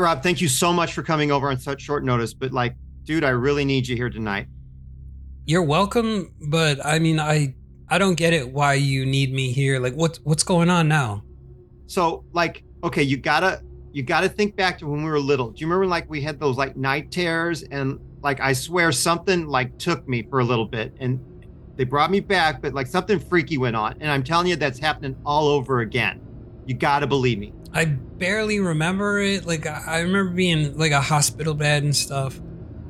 Rob, thank you so much for coming over on such short notice. But like, dude, I really need you here tonight. You're welcome, but I mean, I I don't get it. Why you need me here? Like, what's what's going on now? So, like, okay, you gotta you gotta think back to when we were little. Do you remember like we had those like night terrors and like I swear something like took me for a little bit and they brought me back, but like something freaky went on. And I'm telling you that's happening all over again. You gotta believe me. I barely remember it. Like, I remember being like a hospital bed and stuff.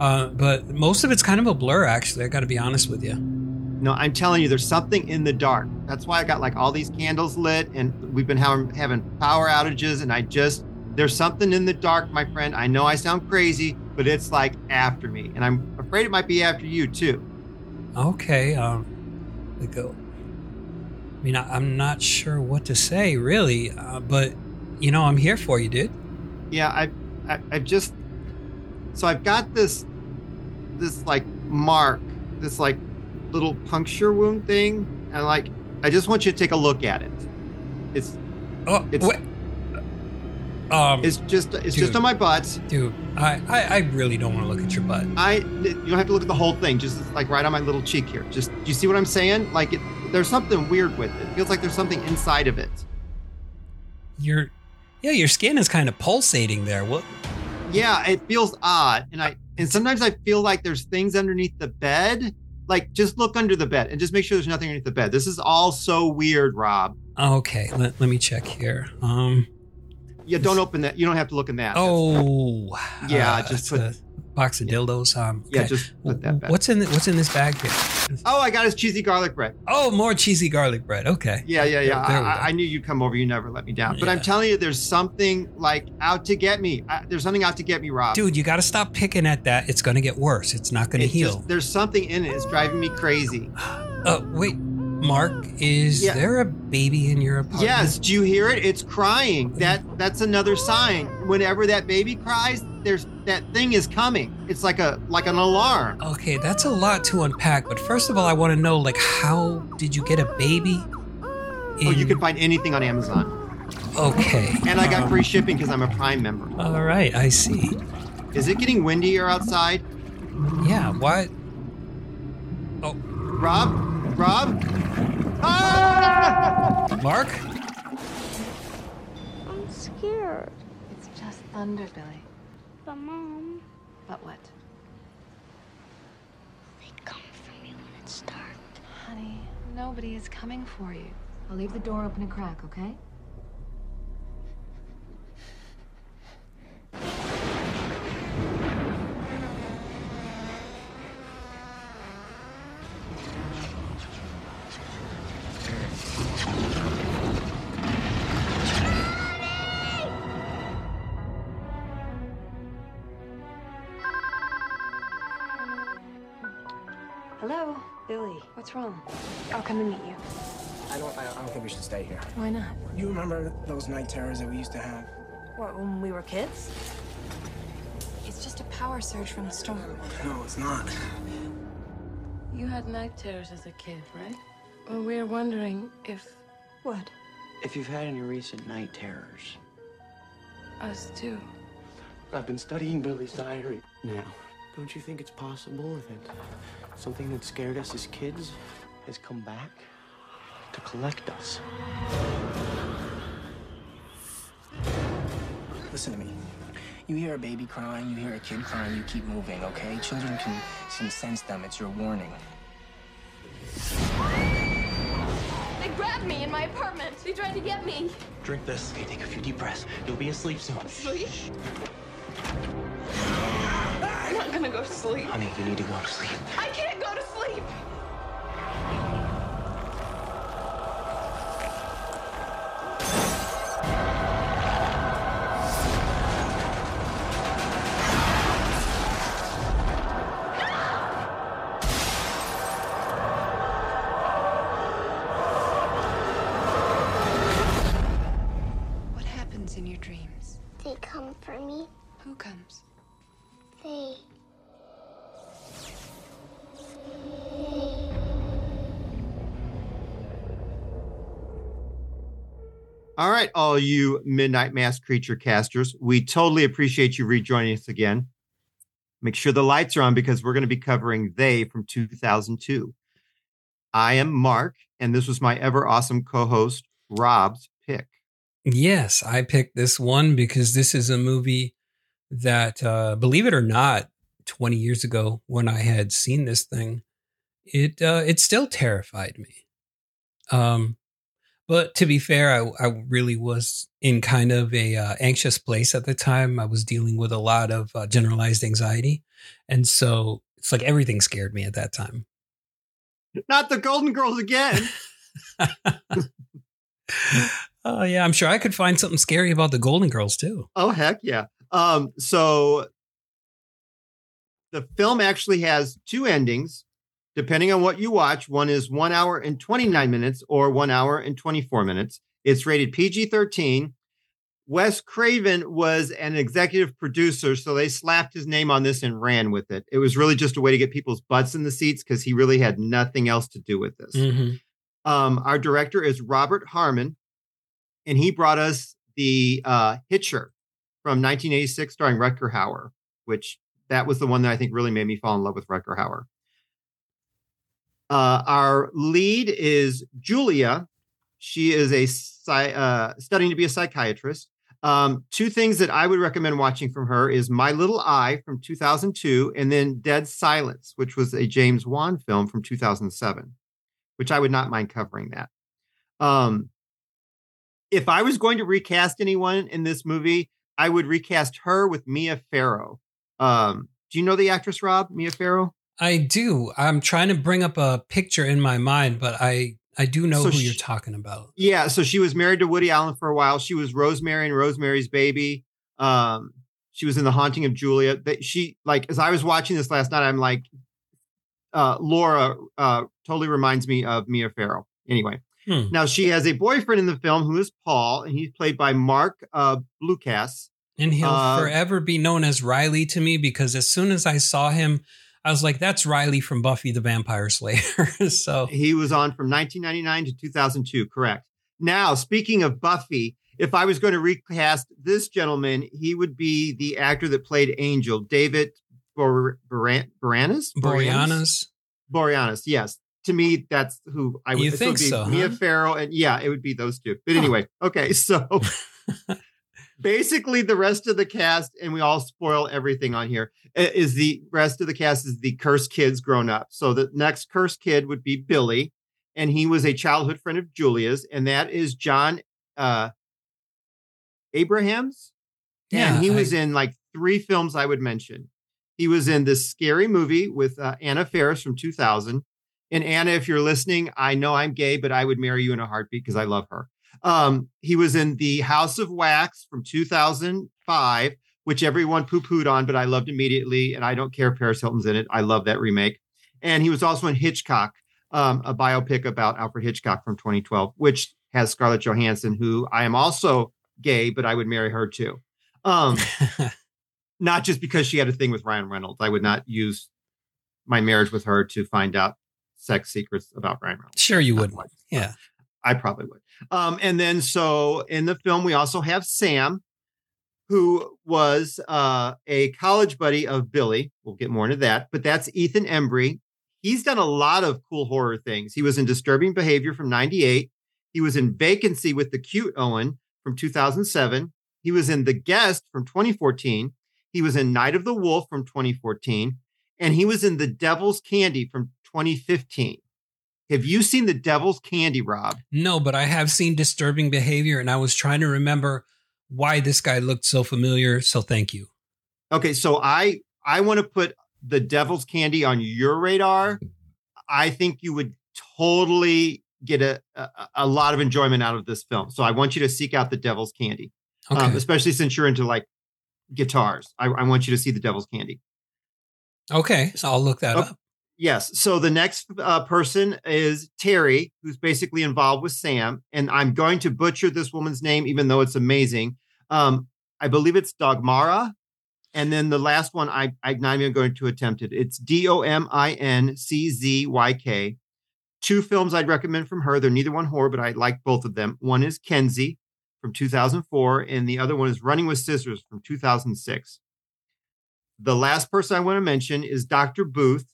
Uh, but most of it's kind of a blur, actually. I got to be honest with you. No, I'm telling you, there's something in the dark. That's why I got like all these candles lit, and we've been having having power outages, and I just there's something in the dark, my friend. I know I sound crazy, but it's like after me, and I'm afraid it might be after you too. Okay. Um, like, uh, I mean, I, I'm not sure what to say, really. Uh, but you know, I'm here for you, dude. Yeah, I, I I've just so I've got this this like mark, this like little puncture wound thing, and like I just want you to take a look at it. It's Oh, It's- wait. Um, it's just it's Dude. just on my butt. dude, I, I I really don't want to look at your butt. I you don't have to look at the whole thing, just like right on my little cheek here. Just do you see what I'm saying? Like it, there's something weird with it. It feels like there's something inside of it. Your, yeah, your skin is kind of pulsating there. What? Yeah, it feels odd, and I and sometimes I feel like there's things underneath the bed. Like just look under the bed and just make sure there's nothing underneath the bed. This is all so weird, Rob. Okay, let, let me check here. Um. Yeah, don't open that. You don't have to look in that. Oh. Yeah, uh, just put- a box of dildos. Um. yeah, okay. just put that back. What's in the, What's in this bag here? Oh, I got his cheesy garlic bread. Oh, more cheesy garlic bread. Okay. Yeah, yeah, yeah. There I. I knew you'd come over. You never let me down. But I'm telling you, there's something like out to get me. I, there's something out to get me, Rob. Dude, you got to stop picking at that. It's going to get worse. It's not going to heal. just- there's something in it. It's driving me crazy. Uh, wait, Mark, is Yeah. there a baby in your apartment? Yes, do you hear it? It's crying. That that's another sign. Whenever that baby cries, there's that thing is coming. It's like a like an alarm. Okay, that's a lot to unpack. But first of all, I want to know, like, how did you get a baby? Oh, you can find anything on Amazon. Okay. And I got um, free shipping because I'm a Prime member. All right, I see. Is it getting windier outside? Yeah. What? Oh. Rob? Rob? Ah! Mark? I'm scared. It's just thunder, Billy. But mom, But what? they come for me when it's dark. Honey, nobody is coming for you. I'll leave the door open a crack, okay? Hello, Billy. What's wrong? I'll come and meet you. I don't. I, I don't think we should stay here. Why not? You remember those night terrors that we used to have? What, when we were kids? It's just a power surge from the storm. No, it's not. You had night terrors as a kid, right? Well, we're wondering if What? If you've had any recent night terrors, us too. I've been studying Billy's diary. Now, don't you think it's possible that something that scared us as kids has come back to collect us? Listen to me. You hear a baby crying, you hear a kid crying, you keep moving, okay? Children can, can sense them. It's your warning. They grabbed me in my apartment. They tried to get me. Drink this. Okay, take a few deep breaths. You'll be asleep soon. Sleep? I'm not gonna go to sleep. Honey, you need to go to sleep. I can't go to sleep. Right, all you Midnight Mass Creature casters, we totally appreciate you rejoining us again. Make sure the lights are on because we're going to be covering They from 2002. I am Mark, and this was my ever awesome co host, Rob's pick. Yes, I picked this one because this is a movie that, uh, believe it or not, 20 years ago when I had seen this thing, it uh, it still terrified me. Um, but to be fair, I, I really was in kind of a uh, anxious place at the time. I was dealing with a lot of uh, generalized anxiety, and so it's like everything scared me at that time. Not the Golden Girls again. oh yeah, I'm sure I could find something scary about the Golden Girls too. Oh heck yeah. Um, so the film actually has two endings, depending on what you watch. One is one hour and 29 minutes or one hour and 24 minutes. It's rated PG 13. Wes Craven was an executive producer, so they slapped his name on this and ran with it. It was really just a way to get people's butts in the seats because he really had nothing else to do with this. Mm-hmm. Um, our director is Robert Harmon, and he brought us the uh, Hitcher from 1986, starring Rutger Hauer, which that was the one that I think really made me fall in love with Rutger Hauer. Uh, our lead is Julia. She is a uh, studying to be a psychiatrist. Um, two things that I would recommend watching from her is My Little Eye from 2002, and then Dead Silence, which was a James Wan film from 2007, which I would not mind covering that. Um, if I was going to recast anyone in this movie, I would recast her with Mia Farrow. Um, do you know the actress Rob Mia Farrow? I do. I'm trying to bring up a picture in my mind, but I I do know so who she, you're talking about. Yeah, so she was married to Woody Allen for a while. She was Rosemary and Rosemary's Baby. Um, she was in The Haunting of Julia. That She like as I was watching this last night, I'm like, uh, Laura uh, totally reminds me of Mia Farrow. Anyway, hmm. now she has a boyfriend in the film who is Paul, and he's played by Marc uh, Blucas. And he'll uh, forever be known as Riley to me because as soon as I saw him, I was like, that's Riley from Buffy the Vampire Slayer. so he was on from 1999 to 2002, correct. Now, speaking of Buffy, if I was going to recast this gentleman, he would be the actor that played Angel, David Bor- Boran- Boreanaz? Boreanaz? Boreanaz, yes. To me, that's who I would, you think would be so. Mia huh? Farrow, and yeah, it would be those two. But anyway, okay, so basically the rest of the cast, and we all spoil everything on here, is the rest of the cast is the cursed kids grown up. So the next cursed kid would be Billy, and he was a childhood friend of Julia's, and that is Jon uh Abrahams. Yeah, and he was in like three films I would mention. He was in this scary movie with uh, Anna Faris from 2000. And Anna, if you're listening, I know I'm gay, but I would marry you in a heartbeat because I love her. Um, he was in The House of Wax from 2005, which everyone poo pooed on, but I loved immediately. And I don't care if Paris Hilton's in it. I love that remake. And he was also in Hitchcock, um, a biopic about Alfred Hitchcock from 2012, which has Scarlett Johansson, who I am also gay, but I would marry her too. Um, not just because she had a thing with Ryan Reynolds. I would not use my marriage with her to find out sex secrets about Ryan Reynolds. Sure, you would. Yeah. I probably would. Um, and then so in the film, we also have Sam, who was uh, a college buddy of Billy. We'll get more into that, but that's Ethan Embry. He's done a lot of cool horror things. He was in Disturbing Behavior from 98. He was in Vacancy with the Cute Owen from 2007. He was in The Guest from 2014. He was in Night of the Wolf from 2014. And he was in The Devil's Candy from 2015. Have you seen The Devil's Candy, Rob? No, but I have seen Disturbing Behavior, and I was trying to remember why this guy looked so familiar. So thank you. Okay, so I I want to put The Devil's Candy on your radar. I think you would totally get a, a, a lot of enjoyment out of this film. So I want you to seek out The Devil's Candy, um, okay. um, especially since you're into like guitars. I, I, want you to see The Devil's Candy. Okay, so I'll look that up. Yes. So the next uh, person is Terry, who's basically involved with Sam. And I'm going to butcher this woman's name, even though it's amazing. Um, I believe it's Dagmara. And then the last one, I, I'm not even going to attempt it. It's D O M I N C Z Y K. Two films I'd recommend from her. They're neither one horror, but I like both of them. One is Kinsey, from 2004, and the other one is Running with Scissors from 2006. The last person I want to mention is Dr. Booth,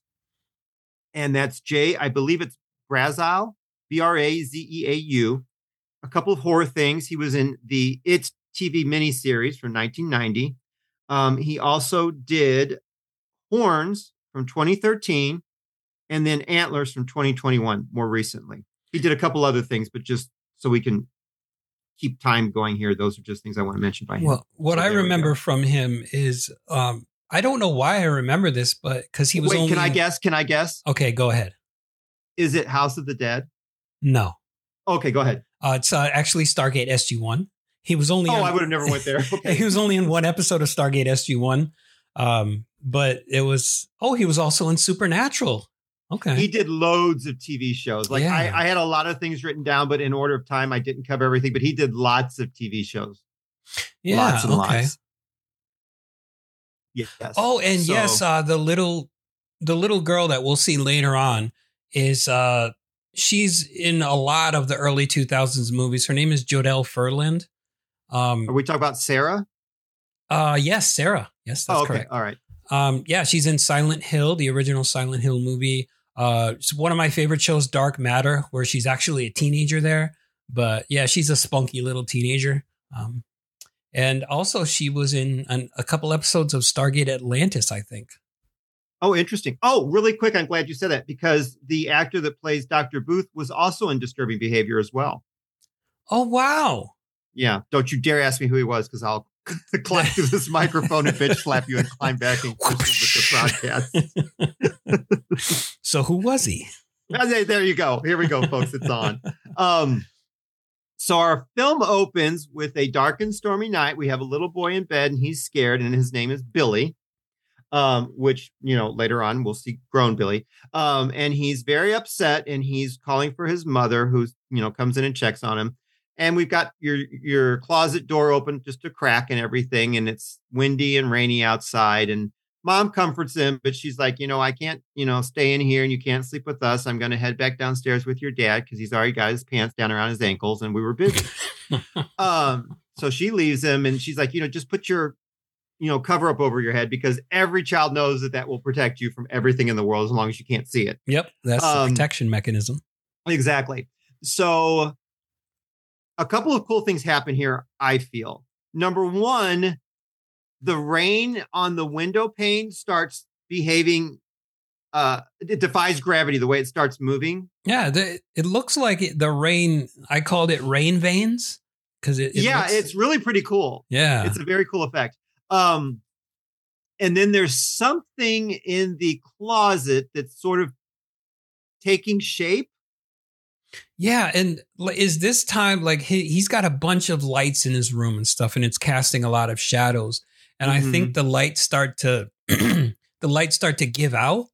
and that's Jay, I believe it's Brazeau, B R A Z E A U. A couple of horror things. He was in the It TV miniseries from 1990. Um, he also did Horns from 2013 and then Antlers from 2021 more recently. He did a couple other things, but just so we can keep time going here, those are just things I want to mention by him. Well, what So I there we remember from him is um, I don't know why I remember this, but because he was Wait, only. can I guess? Can I guess? Okay, go ahead. Is it House of the Dead? No, Okay, go ahead. uh, it's uh, actually Stargate SG One. He was only. Oh, on- I would have never went there. Okay. he was only in one episode of Stargate SG One, um, but it was. Oh, he was also in Supernatural. Okay. He did loads of TV shows. Like Yeah. I, I had a lot of things written down, but in order of time, I didn't cover everything. But he did lots of TV shows. yeah. lots and okay. lots. Yes. Oh, and So- yes, uh, the little the little girl that we'll see later on is uh she's in a lot of the early 2000s movies. Her name is Jodelle Ferland. Um Are we talking about Sarah? uh yes, Sarah. Yes, that's oh, okay. correct. All right. Um yeah, she's in Silent Hill, the original Silent Hill movie. Uh it's one of my favorite shows Dark Matter where she's actually a teenager there, but yeah, she's a spunky little teenager. Um and also she was in an, a couple episodes of Stargate Atlantis, I think. Oh, interesting. Oh, really quick. I'm glad you said that because the actor that plays Dr. Booth was also in Disturbing Behavior as well. Oh wow. Yeah. Don't you dare ask me who he was because I'll climb through this microphone and bitch slap you and climb back and with the broadcast. so who was he? There you go. Here we go, folks. It's on. Um, so our film opens with a dark and stormy night. We have a little boy in bed and he's scared, and his name is Billy. Um, which you know later on we'll see grown Billy. Um, and he's very upset and he's calling for his mother, who's you know comes in and checks on him. And we've got your your closet door open just a crack and everything, and it's windy and rainy outside. And mom comforts him, but she's like, you know, I can't, you know, stay in here and you can't sleep with us. I'm going to head back downstairs with your dad because he's already got his pants down around his ankles and we were busy. um, so she leaves him and she's like, you know, just put your, you know, cover up over your head because every child knows that that will protect you from everything in the world as long as you can't see it. Yep, that's Um, the protection mechanism. Exactly. So a couple of cool things happen here, I feel. Number one, the rain on the window pane starts behaving uh it defies gravity the way it starts moving. Yeah, the, it looks like it, the rain. I called it rain veins because it, it yeah, looks- it's really pretty cool. yeah, It's a very cool effect. Um and then there's something in the closet that's sort of taking shape. yeah. And is this time like he, he's got a bunch of lights in his room and stuff, and it's casting a lot of shadows. And I Mm-hmm. think the lights start to the lights start to give out.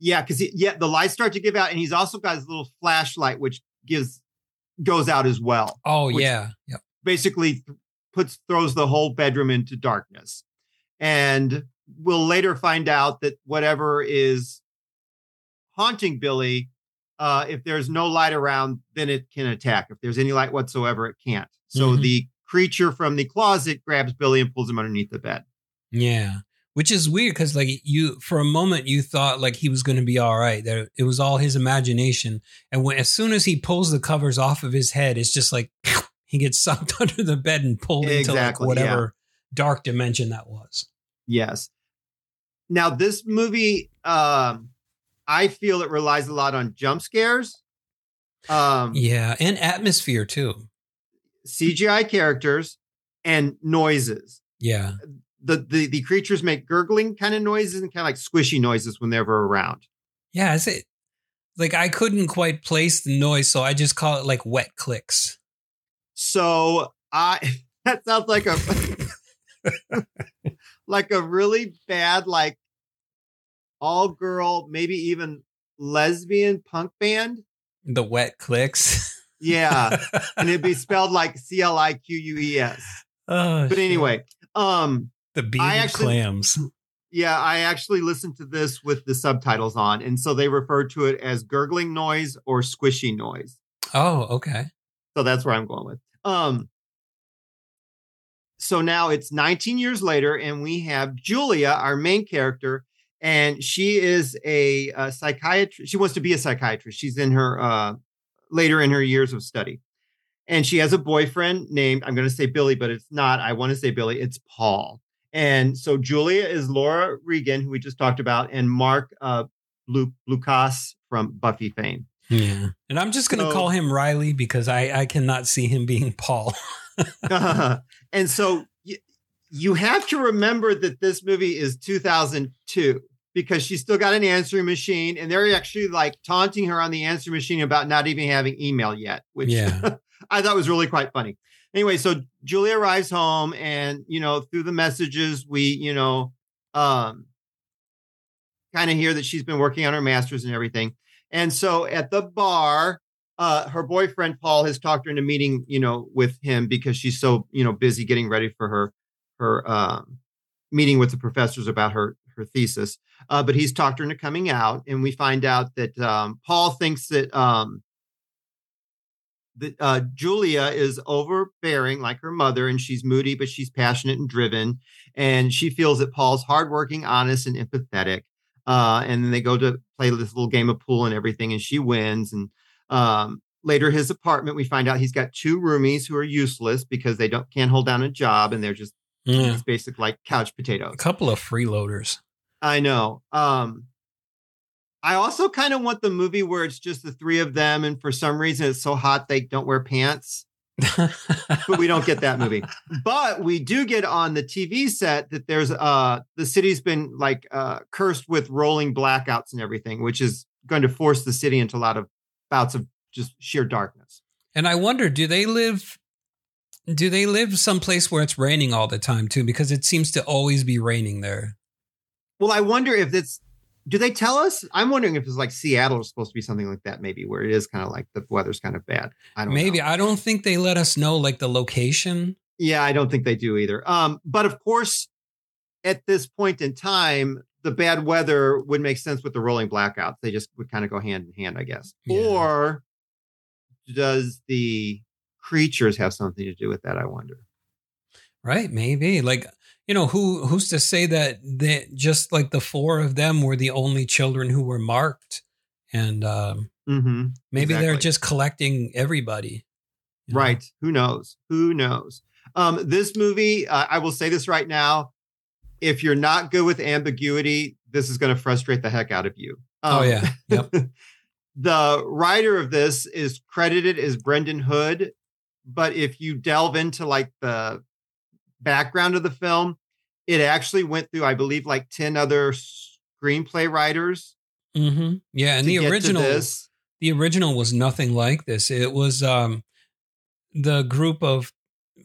Yeah, because yeah, the lights start to give out, and he's also got his little flashlight, which gives goes out as well. Oh yeah, yep. Basically, puts throws the whole bedroom into darkness, and we'll later find out that whatever is haunting Billy, uh, if there's no light around, then it can attack. If there's any light whatsoever, it can't. So Mhm. the creature from the closet grabs Billy and pulls him underneath the bed. Yeah. Which is weird because like you for a moment you thought like he was gonna be all right. That it was all his imagination. And when as soon as he pulls the covers off of his head, it's just like he gets sucked under the bed and pulled into like Exactly, whatever dark dimension that was. Yes. Now this movie, um, I feel it relies a lot on jump scares, um, Yeah. And atmosphere too. CGI characters, and noises. Yeah. The, the the creatures make gurgling kind of noises and kind of like squishy noises when they're around. Yeah. Is it like I couldn't quite place the noise, so I just call it like wet clicks. So I that sounds like a like a really bad like all girl, maybe even lesbian punk band. The wet clicks. Yeah. and it'd be spelled like C L I Q U E S. oh, But shit. anyway, um, the actually- clams. yeah, I actually listened to this with the subtitles on, and so they refer to it as gurgling noise or squishy noise. Oh, okay. So that's where I'm going with. Um, so now it's 19 years later, and we have Julia, our main character, and she is a, a psychiatrist. She wants to be a psychiatrist. She's in her uh, later in her years of study, and she has a boyfriend named I'm going to say Billy, but it's not. I want to say Billy. It's Paul. And so Julia is Laura Regan, who we just talked about, and Marc uh, Lu- Lucas from Buffy fame. Yeah. And I'm just going to So- call him Riley because I, I cannot see him being Paul. and so y- you have to remember that this movie is 2002 because she's still got an answering machine and they're actually like taunting her on the answering machine about not even having email yet which Yeah. i thought was really quite funny anyway so julia arrives home and you know through the messages we you know um kind of hear that she's been working on her masters and everything and so at the bar uh, her boyfriend Paul has talked her into meeting, you know, with him because she's so, you know, busy getting ready for her her um, meeting with the professors about her her thesis. Uh, but he's talked her into coming out, and we find out that um, Paul thinks that um, that uh, Julia is overbearing like her mother, and she's moody, but she's passionate and driven, and she feels that Paul's hardworking, honest, and empathetic. Uh, and then they go to play this little game of pool and everything, and she wins. And um, later, his apartment, we find out he's got two roomies who are useless because they don't can't hold down a job, and they're just Yeah. it's basic like couch potatoes. A couple of freeloaders. I know. Um, I also kind of want the movie where it's just the three of them, and for some reason it's so hot they don't wear pants. But we don't get that movie. But we do get on the TV set that there's uh the city's been like uh cursed with rolling blackouts and everything, which is going to force the city into a lot of bouts of just sheer darkness. And I wonder, do they live do they live someplace where it's raining all the time too? Because it seems to always be raining there. Well, I wonder if it's do they tell us? I'm wondering if it's like Seattle is supposed to be something like that, maybe where it is kind of like the weather's kind of bad. I don't Maybe know. I don't think they let us know like the location. Yeah, I don't think they do either. Um, but of course, at this point in time, the bad weather would make sense with the rolling blackouts. They just would kind of go hand in hand, I guess. Yeah. Or does the creatures have something to do with that? I wonder. Right, maybe. Like, you know, who who's to say that that just like the four of them were the only children who were marked and um Mm-hmm. maybe they're just collecting everybody. you know? Right. Who knows? Who knows? Um, this movie, uh, I will say this right now. If you're not good with ambiguity, this is going to frustrate the heck out of you. Oh Um, yeah. Yep. the writer of this is credited as Brendan Hood, but if you delve into like the background of the film, it actually went through, I believe, like 10 other screenplay writers. hmm Yeah, and the original the original was nothing like this. It was um the group of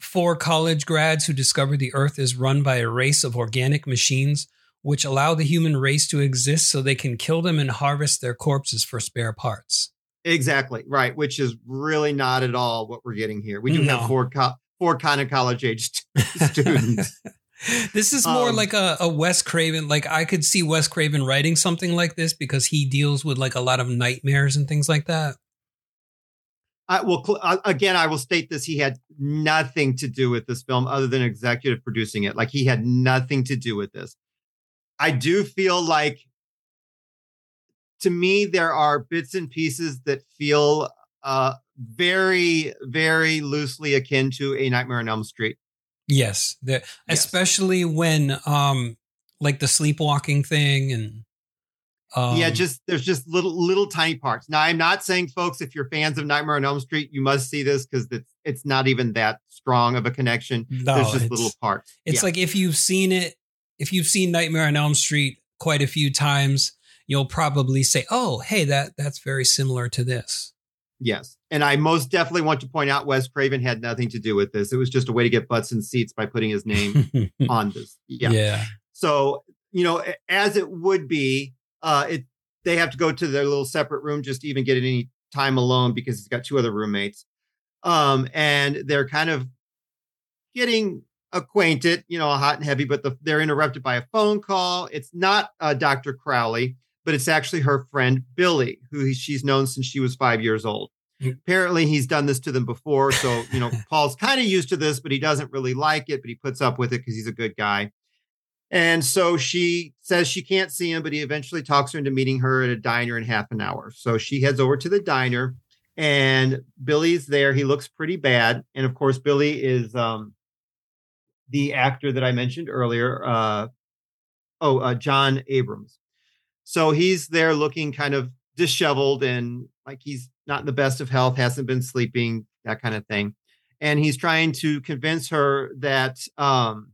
four college grads who discovered the earth is run by a race of organic machines which allow the human race to exist so they can kill them and harvest their corpses for spare parts. Exactly. Right. Which is really not at all what we're getting here. We do No. have four, co- four kind of college age students. this is more Um, like a, a Wes Craven. Like I could see Wes Craven writing something like this because he deals with like a lot of nightmares and things like that. I will cl- uh, again. I will state this: he had nothing to do with this film, other than executive producing it. Like he had nothing to do with this. I do feel like, to me, there are bits and pieces that feel uh, very, very loosely akin to A Nightmare on Elm Street. Yes, the, Yes. especially when um like the sleepwalking thing and um, yeah, just there's just little, little tiny parts. Now, I'm not saying, folks, if you're fans of Nightmare on Elm Street, you must see this because it's it's not even that strong of a connection. no, there's just little parts. it's Yeah. like if you've seen it, if you've seen Nightmare on Elm Street quite a few times, you'll probably say, "Oh, hey, that that's very similar to this." Yes. And I most definitely want to point out Wes Craven had nothing to do with this. It was just a way to get butts in seats by putting his name on this. Yeah. yeah. So, you know, as it would be, uh, it they have to go to their little separate room just to even get any time alone because he's got two other roommates. Um, and they're kind of getting acquainted, you know, hot and heavy, but the, they're interrupted by a phone call. It's not uh, Dr. Crowley, but it's actually her friend Billy, who she's known since she was five years old. Apparently, he's done this to them before. So, you know, Paul's kind of used to this, but he doesn't really like it, but he puts up with it because he's a good guy. And so she says she can't see him, but he eventually talks her into meeting her at a diner in half an hour. So she heads over to the diner and Billy's there. He looks pretty bad. And of course, Billy is um, the actor that I mentioned earlier. Uh, oh, uh, Jon Abrams. So he's there looking kind of disheveled and like he's not in the best of health, hasn't been sleeping, that kind of thing. And he's trying to convince her that um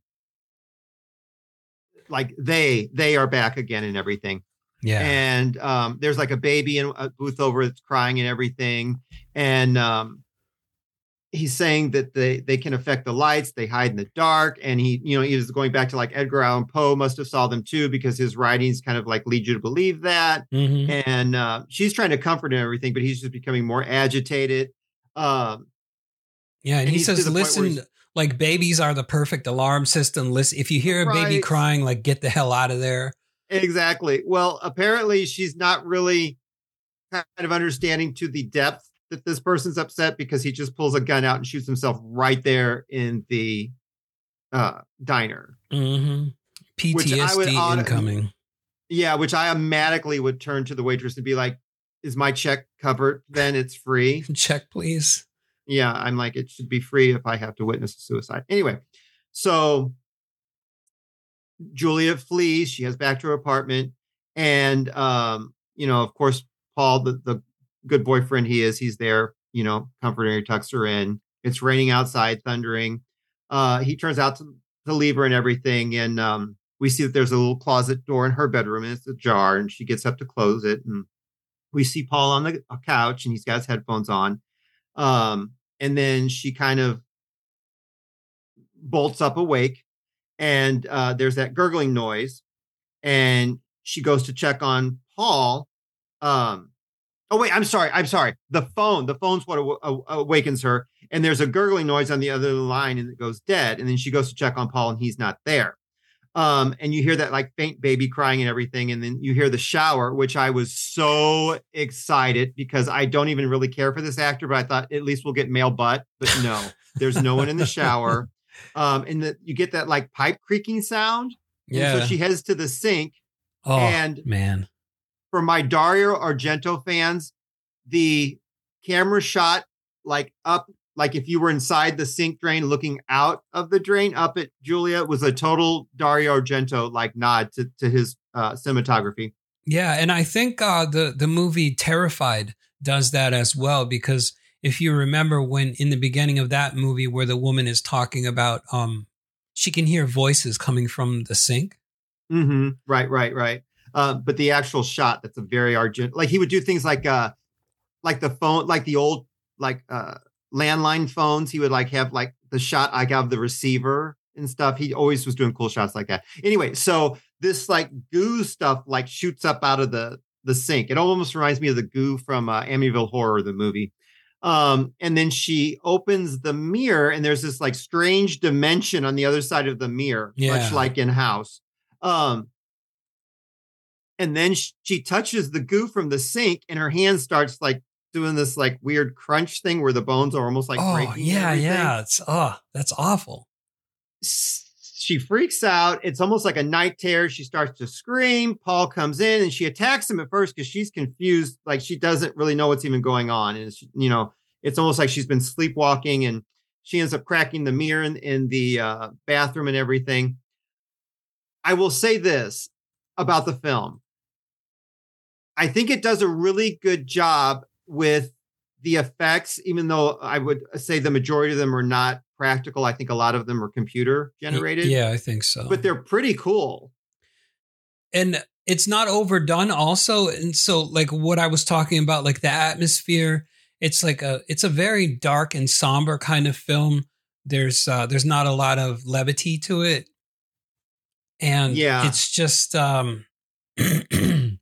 like they they are back again and everything. Yeah. And um there's like a baby in a booth over that's crying and everything. And um he's saying that they they can affect the lights they hide in the dark and he you know he was going back to like edgar allan poe must have saw them too because his writings kind of like lead you to believe that Mhm. and uh, she's trying to comfort him and everything but he's just becoming more agitated um Yeah, and, And he says, the point where "Listen, like babies are the perfect alarm system. Listen, if you hear a baby Right. crying, like get the hell out of there." exactly well apparently she's not really kind of understanding to the depth that this person's upset because he just pulls a gun out and shoots himself right there in the uh diner hmm Which I would auto- incoming. Yeah, which I automatically would turn to the waitress and be like, "Is my check covered? Then it's free." Check, please. Yeah, I'm like, it should be free if I have to witness a suicide. Anyway, so Julia flees. She has back to her apartment, and um, you know, of course, Paul, the the good boyfriend he is, he's there. You know, comforting her, tucks her in. It's raining outside, thundering. Uh, he turns out to, to leave her and everything, and um, we see that there's a little closet door in her bedroom, and it's ajar, and she gets up to close it, and we see Paul on the couch, and he's got his headphones on. Um, and then she kind of bolts up awake, and uh, there's that gurgling noise, and she goes to check on Paul. Um, oh wait, I'm sorry, I'm sorry. The phone, the phone's what aw- aw- awakens her, and there's a gurgling noise on the other line, and it goes dead. And then she goes to check on Paul, and he's not there. Um, and you hear that like faint baby crying and everything, and then you hear the shower, which I was so excited because I don't even really care for this actor, but I thought at least we'll get male butt. But no, there's no one in the shower. Um, and that you get that like pipe creaking sound. And Yeah. so she heads to the sink. oh and- man. For my Dario Argento fans, the camera shot like up, like if you were inside the sink drain looking out of the drain up at Julia was a total Dario Argento like nod to, to his uh, cinematography. Yeah, and I think uh, the the movie Terrified does that as well because if you remember when in the beginning of that movie where the woman is talking about um she can hear voices coming from the sink. Mm-hmm. Right, right, right. Uh, but the actual shot, that's a very Argento. Like he would do things like uh like the phone, like the old like uh landline phones. He would like have like the shot I got of the receiver and stuff. He always was doing cool shots like that. Anyway, so this like goo stuff like shoots up out of the the sink. It almost reminds me of the goo from uh, Amityville Horror, the movie. Um, and then she opens the mirror, and there's this like strange dimension on the other side of the mirror, Yeah. much like in House. Um, and then she touches the goo from the sink, and her hand starts like doing this like weird crunch thing where the bones are almost like oh breaking. yeah, everything. yeah. It's oh, that's awful. She freaks out. It's almost like a night terror. She starts to scream. Paul comes in and she attacks him at first because she's confused. Like she doesn't really know what's even going on. And, it's, you know, it's almost like she's been sleepwalking and she ends up cracking the mirror in, in the uh, bathroom and everything. I will say this about the film. I think it does a really good job with the effects, even though I would say the majority of them are not practical. I think a lot of them are computer generated. Yeah, I think so. But they're pretty cool. and it's not overdone also and so like what i was talking about like the atmosphere it's like a it's a very dark and somber kind of film there's uh there's not a lot of levity to it and Yeah. it's just um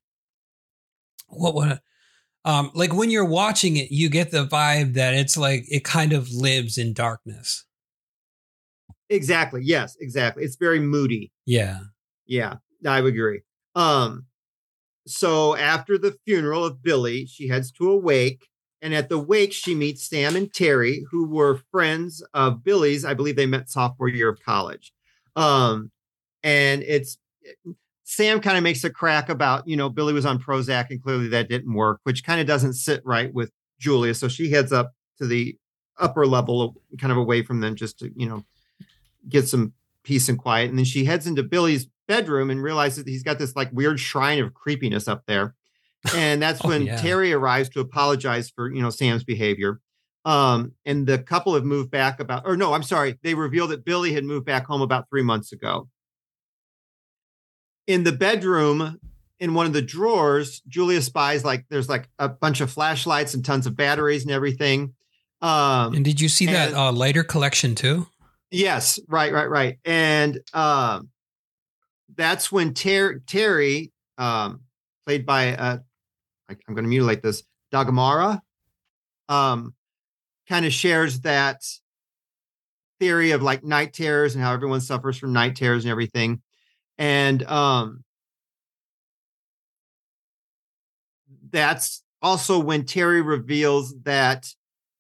what what um like when you're watching it you get the vibe that it's like it kind of lives in darkness Exactly. Yes, exactly. It's very moody. yeah Yeah, I would agree. Um, so after the funeral of Billy, she heads to a wake And at the wake, she meets Sam and Terry, who were friends of Billy's. I believe they met sophomore year of college. Um, and it's Sam kind of makes a crack about, you know, Billy was on Prozac and clearly that didn't work, which kind of doesn't sit right with Julia. So she heads up to the upper level, kind of away from them, just to, you know, get some peace and quiet. And then she heads into Billy's bedroom and realizes he's got this like weird shrine of creepiness up there. And that's Oh, when yeah. Terry arrives to apologize for, you know, Sam's behavior. Um, and the couple have moved back about, or no, I'm sorry, they reveal that Billy had moved back home about three months ago. In the bedroom, in one of the drawers, Julia spies like there's like a bunch of flashlights and tons of batteries and everything. Um, And did you see that uh, lighter collection too? Yes, right, right, right. And um, that's when Ter- Terry, um, played by, uh, I, I'm going to mutilate this, Dagamara, um, kind of shares that theory of like night terrors and how everyone suffers from night terrors and everything. And um, that's also when Terry reveals that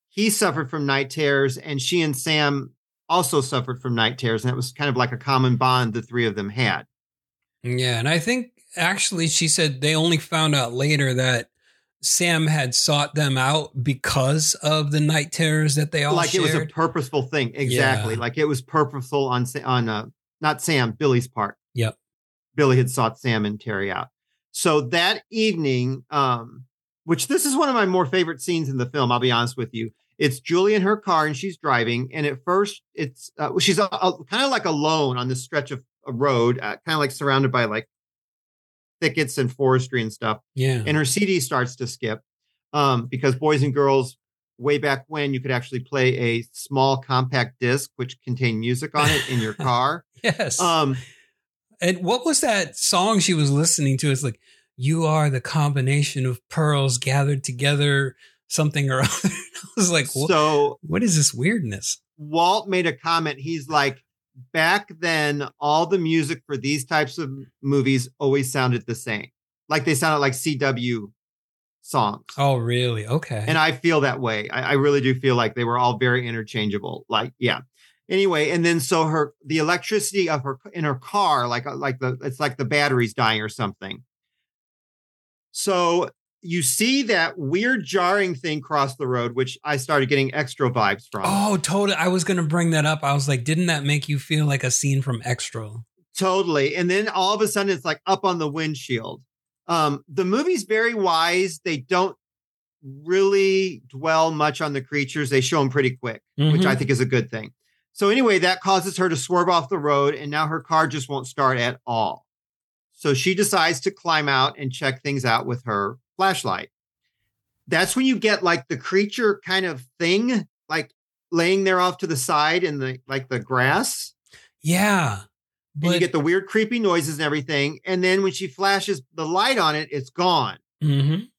he suffered from night terrors and she and Sam also suffered from night terrors, and it was kind of like a common bond the three of them had. Yeah, and I think actually she said they only found out later that Sam had sought them out because of the night terrors that they all like it was a purposeful thing, exactly. Yeah. Like it was purposeful on on uh, not Sam, Billy's part. Yep. Billy had sought Sam and Terry out. So that evening, um, which this is one of my more favorite scenes in the film. I'll be honest with you. It's Julie in her car and she's driving, and at first it's uh, she's uh, kind of like alone on this stretch of a road, uh, kind of like surrounded by like thickets and forestry and stuff. yeah. and her CD starts to skip um, because boys and girls way back when you could actually play a small compact disc which contained music on it in your car. yes. um, and what was that song she was listening to? It's like, you are the combination of pearls gathered together, something or other. I was like, so what is this weirdness? Walt made a comment. He's like, back then, all the music for these types of movies always sounded the same, like they sounded like CW songs. Oh, really? Okay. And I feel that way. I, I really do feel like they were all very interchangeable. Like, yeah. Anyway, and then so her the electricity of her in her car, like uh, like the it's like the battery's dying or something. So you see that weird jarring thing cross the road, which I started getting extra vibes from. oh, totally. I was going to bring that up. I was like, didn't that make you feel like a scene from Extra? Totally. And then all of a sudden it's like up on the windshield. Um, the movie's very wise. They don't really dwell much on the creatures. They show them pretty quick, which Mhm. I think is a good thing. So anyway, that causes her to swerve off the road and now her car just won't start at all. So she decides to climb out and check things out with her flashlight. That's when you get like the creature kind of thing, like laying there off to the side in the like the grass Yeah. and you get the weird creepy noises and everything and then when she flashes the light on it it's gone Mhm.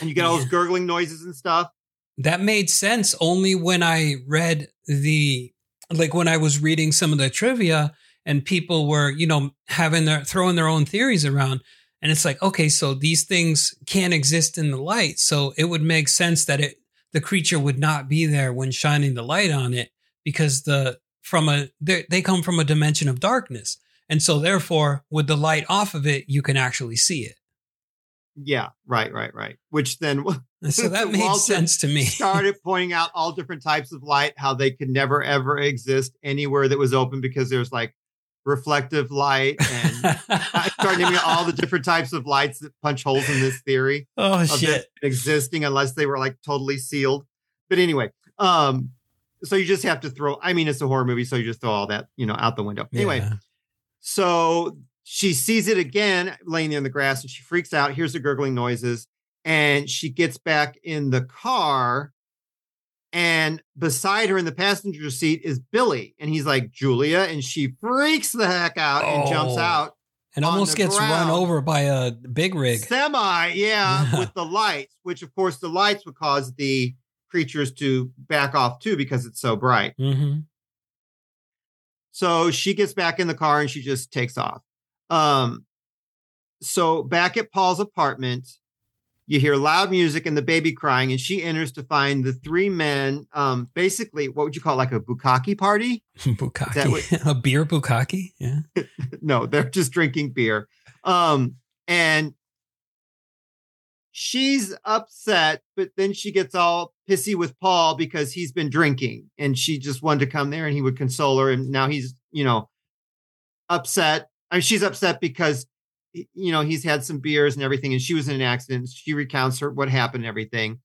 and you get all those gurgling noises and stuff that made sense only when I read the like when I was reading some of the trivia and people were, you know, having their throwing their own theories around. And it's like, okay, so these things can't exist in the light. So it would make sense that it the creature would not be there when shining the light on it because the from a they come from a dimension of darkness. And so therefore, with the light off of it, you can actually see it. yeah right right right which then so that made sense to me. started pointing out all different types of light how they could never ever exist anywhere that was open because there's like reflective light and i started naming all the different types of lights that punch holes in this theory oh of shit. existing unless they were like totally sealed. But anyway, um, so you just have to throw. I mean, it's a horror movie, so you just throw all that you know out the window. Anyway, Yeah. so she sees it again laying there in the grass, and she freaks out. Hears the gurgling noises, and she gets back in the car. And beside her in the passenger seat is Billy, and he's like Julia, and she freaks the heck out and jumps Oh. out. and almost gets run over by a big rig. Semi, yeah, Yeah. with the lights, which of course the lights would cause the creatures to back off too because it's so bright. hmm So she gets back in the car and she just takes off. Um, so back at Paul's apartment, you hear loud music and the baby crying, and she enters to find the three men. Um, basically, what would you call it, like a bukkake party? bukkake, what- a beer bukkake. Yeah. no, they're just drinking beer. Um, and she's upset, but then she gets all pissy with Paul because he's been drinking and she just wanted to come there and he would console her. And now he's, you know, upset. I mean, she's upset because, you know, he's had some beers and everything and she was in an accident. She recounts her what happened and everything.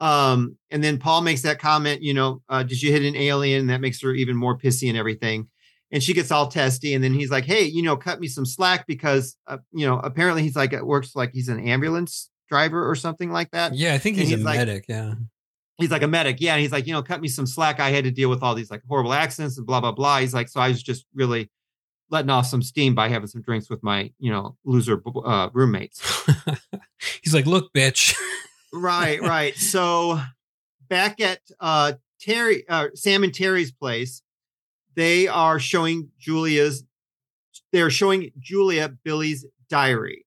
Um, and then Paul makes that comment, you know, uh, did you hit an alien? That makes her even more pissy and everything and she gets all testy and then he's like hey you know cut me some slack because uh, you know apparently he's like it works like he's an ambulance driver or something like that Yeah, I think he's, he's a like- medic. Yeah. he's like a medic yeah and he's like you know cut me some slack i had to deal with all these like horrible accidents and blah blah blah he's like so i was just really letting off some steam by having some drinks with my you know loser uh, roommates. He's like, look, bitch. right right. So back at uh terry uh sam and terry's place they are showing julia's they're showing julia billy's diary.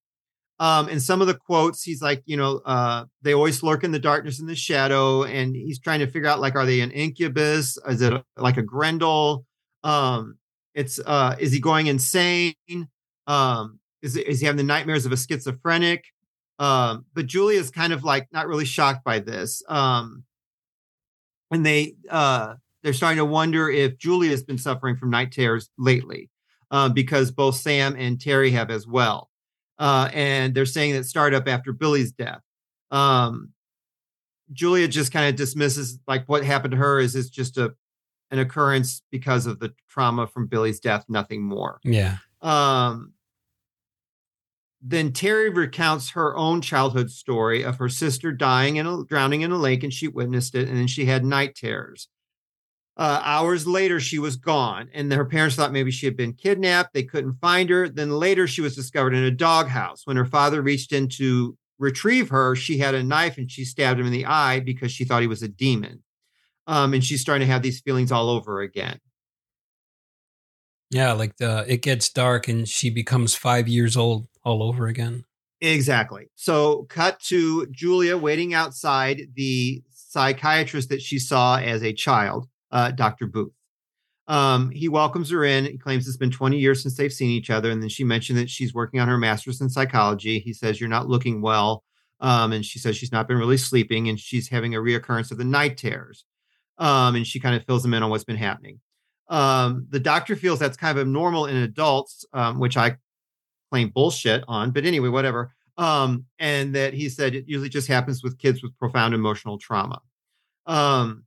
Um and some of the quotes he's like you know uh they always lurk in the darkness and the shadow and he's trying to figure out like are they an incubus? Is it like a grendel? Um it's uh is he going insane um is, is he having the nightmares of a schizophrenic um, but Julia's kind of like not really shocked by this. Um, and they uh, they're starting to wonder if Julia's been suffering from night terrors lately, uh, because both Sam and Terry have as well. Uh, and they're saying that started up after Billy's death. Um, Julia just kind of dismisses like what happened to her is it's just a an occurrence because of the trauma from Billy's death, nothing more. Yeah. Um, then Terry recounts her own childhood story of her sister dying in a drowning in a lake, and she witnessed it, and then she had night terrors. Uh, hours later, she was gone, and her parents thought maybe she had been kidnapped. They couldn't find her. Then later, she was discovered in a doghouse. When her father reached in to retrieve her, she had a knife and she stabbed him in the eye because she thought he was a demon. Um, and she's starting to have these feelings all over again. Yeah. Like the, it gets dark and she becomes five years old all over again. Exactly. So, cut to Julia waiting outside the psychiatrist that she saw as a child, uh, Dr. Booth. Um, he welcomes her in. He claims it's been 20 years since they've seen each other. And then she mentioned that she's working on her master's in psychology. He says, You're not looking well. Um, and she says she's not been really sleeping and she's having a reoccurrence of the night terrors. Um, and she kind of fills him in on what's been happening. Um, the doctor feels that's kind of abnormal in adults, um, which I claim bullshit on, but anyway, whatever. Um, and that he said it usually just happens with kids with profound emotional trauma. Um,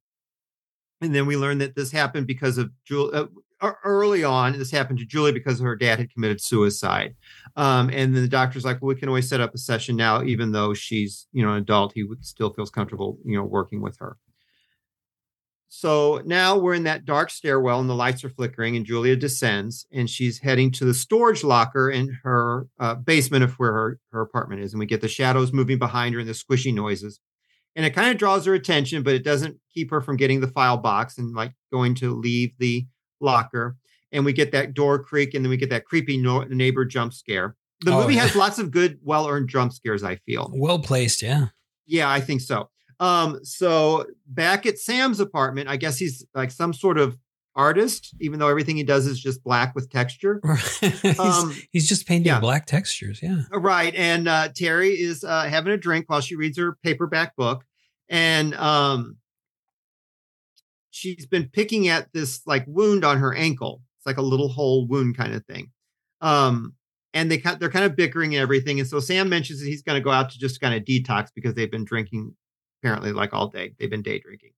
and then we learned that this happened because of Julie. Uh, early on, this happened to Julie because her dad had committed suicide. Um, and then the doctor's like, "Well, we can always set up a session now, even though she's, you know, an adult. He would still feels comfortable, you know, working with her." So now we're in that dark stairwell and the lights are flickering, and Julia descends and she's heading to the storage locker in her uh, basement of where her, her apartment is. And we get the shadows moving behind her and the squishy noises. And it kind of draws her attention, but it doesn't keep her from getting the file box and like going to leave the locker. And we get that door creak and then we get that creepy no- neighbor jump scare. The Oh, movie has lots of good, well earned jump scares, I feel. Well placed. Yeah. Yeah, I think so. Um, so back at Sam's apartment, I guess he's like some sort of artist, even though everything he does is just black with texture. he's, Um, he's just painting yeah. black textures. Yeah. Right. And uh, Terry is uh, having a drink while she reads her paperback book. And um, she's been picking at this like wound on her ankle. It's like a little hole wound kind of thing. Um, and they they're kind of bickering and everything. And so Sam mentions that he's going to go out to just kind of detox because they've been drinking apparently like all day. They've been day drinking.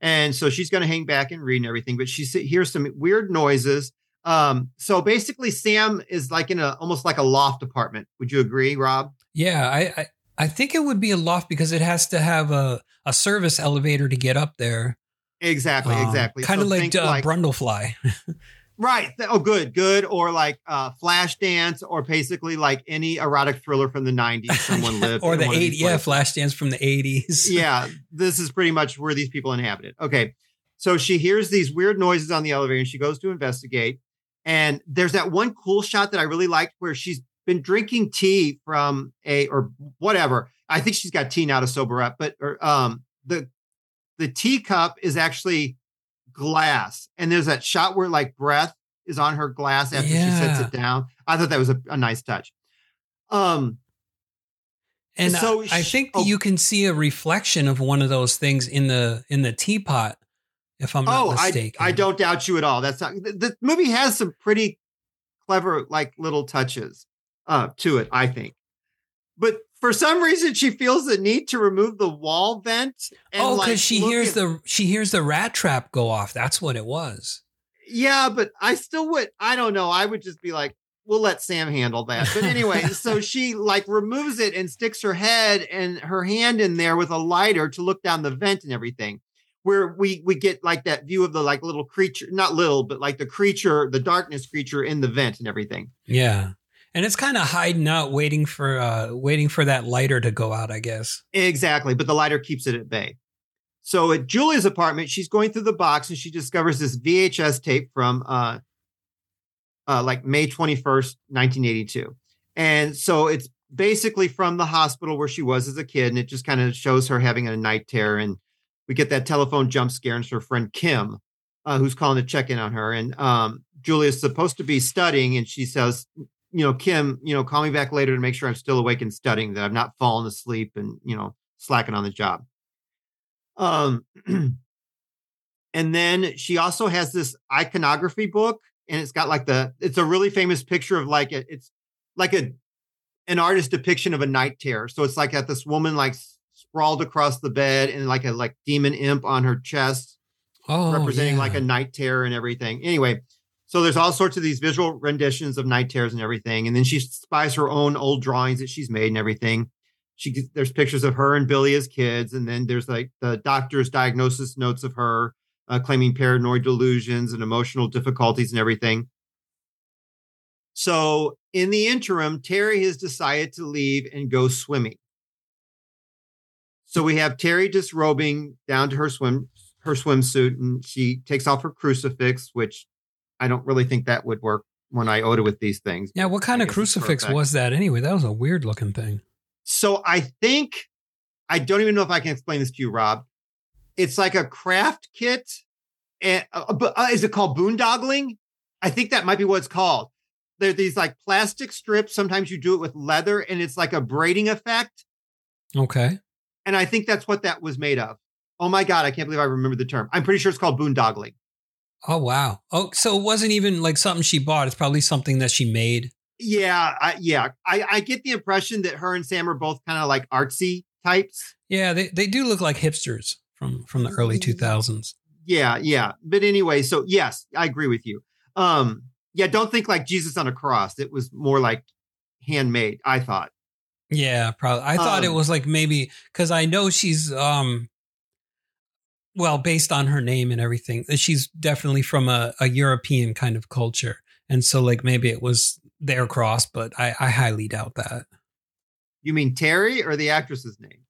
And so she's going to hang back and read and everything, but she hears some weird noises. Um, so basically Sam is like in a almost like a loft apartment. Would you agree, Rob? Yeah. I, I, I think it would be a loft because it has to have a, a service elevator to get up there. Exactly, Um, exactly. Kind So of like, uh, Brundlefly. right. Oh, good, good. Or like uh, Flashdance, or basically like any erotic thriller from the '90s. Someone lived, or the one of these 80, yeah, places. flash dance from the 80s. yeah, this is pretty much where these people inhabited. Okay. So she hears these weird noises on the elevator and she goes to investigate. And there's that one cool shot that I really liked where she's been drinking tea from a or whatever. I think she's got tea now to sober up, but or, um the the teacup is actually glass, and there's that shot where like breath is on her glass after she sets it down. I thought that was a, a nice touch. Um, And So I, I think oh. you can see a reflection of one of those things in the in the teapot, if I'm not oh, I mistaken. I don't doubt you at all. That's not the, the movie has some pretty clever like little touches uh to it, I think. But for some reason, she feels the need to remove the wall vent. And Oh, like, because she hears at- the she hears the rat trap go off. That's what it was. Yeah, but I still would. I don't know. I would just be like, we'll let Sam handle that. But anyway, so she like removes it and sticks her head and her hand in there with a lighter to look down the vent and everything. Where we we get like that view of the like little creature, not little, but like the creature, the darkness creature in the vent and everything. Yeah. And it's kind of hiding out, waiting for uh waiting for that lighter to go out, I guess. Exactly, but the lighter keeps it at bay. So at Julia's apartment, she's going through the box and she discovers this VHS tape from uh, uh like May 21st, 1982. And so it's basically from the hospital where she was as a kid, and it just kind of shows her having a night terror. And we get that telephone jump scare, and it's her friend Kim, uh, who's calling to check in on her. And um, Julia's supposed to be studying, and she says, you know, Kim, you know, call me back later to make sure I'm still awake and studying, that I've not fallen asleep and, you know, slacking on the job. Um, and then she also has this iconography book, and it's got like the, it's a really famous picture of like, a, it's like a, an artist depiction of a night terror. So it's like got this woman like sprawled across the bed and like a like demon imp on her chest Oh, representing yeah. like a night terror and everything. Anyway, so there's all sorts of these visual renditions of night terrors and everything. And then she spies her own old drawings that she's made and everything. She there's pictures of her and Billy as kids, and then there's like the doctor's diagnosis notes of her uh, claiming paranoid delusions and emotional difficulties and everything. So in the interim, Terry has decided to leave and go swimming. So we have Terry disrobing down to her swim her swimsuit, and she takes off her crucifix, which I don't really think that would work when I Oda with these things. Yeah, what kind I of guess it's for crucifix was that anyway? That was a weird looking thing. So I think I don't even know if I can explain this to you, Rob. It's like a craft kit. And uh, uh, is it called boondoggling? I think that might be what it's called. There are these like plastic strips. Sometimes you do it with leather, and it's like a braiding effect. Okay. And I think that's what that was made of. Oh my god, I can't believe I remember the term. I'm pretty sure it's called boondoggling. Oh wow. Oh, so it wasn't even like something she bought. It's probably something that she made. Yeah, I, yeah. I, I get the impression that her and Sam are both kind of like artsy types. Yeah, they, they do look like hipsters from from the early two thousands. Yeah, yeah. But anyway, so yes, I agree with you. Um, yeah, don't think like Jesus on a cross. It was more like handmade, I thought. Yeah, probably. I thought it Um, was like maybe because I know she's um, well, based on her name and everything, uh, she's definitely from a, a European kind of culture, and so like maybe it was their cross, but I, I highly doubt that. You mean Terry or the actress's name?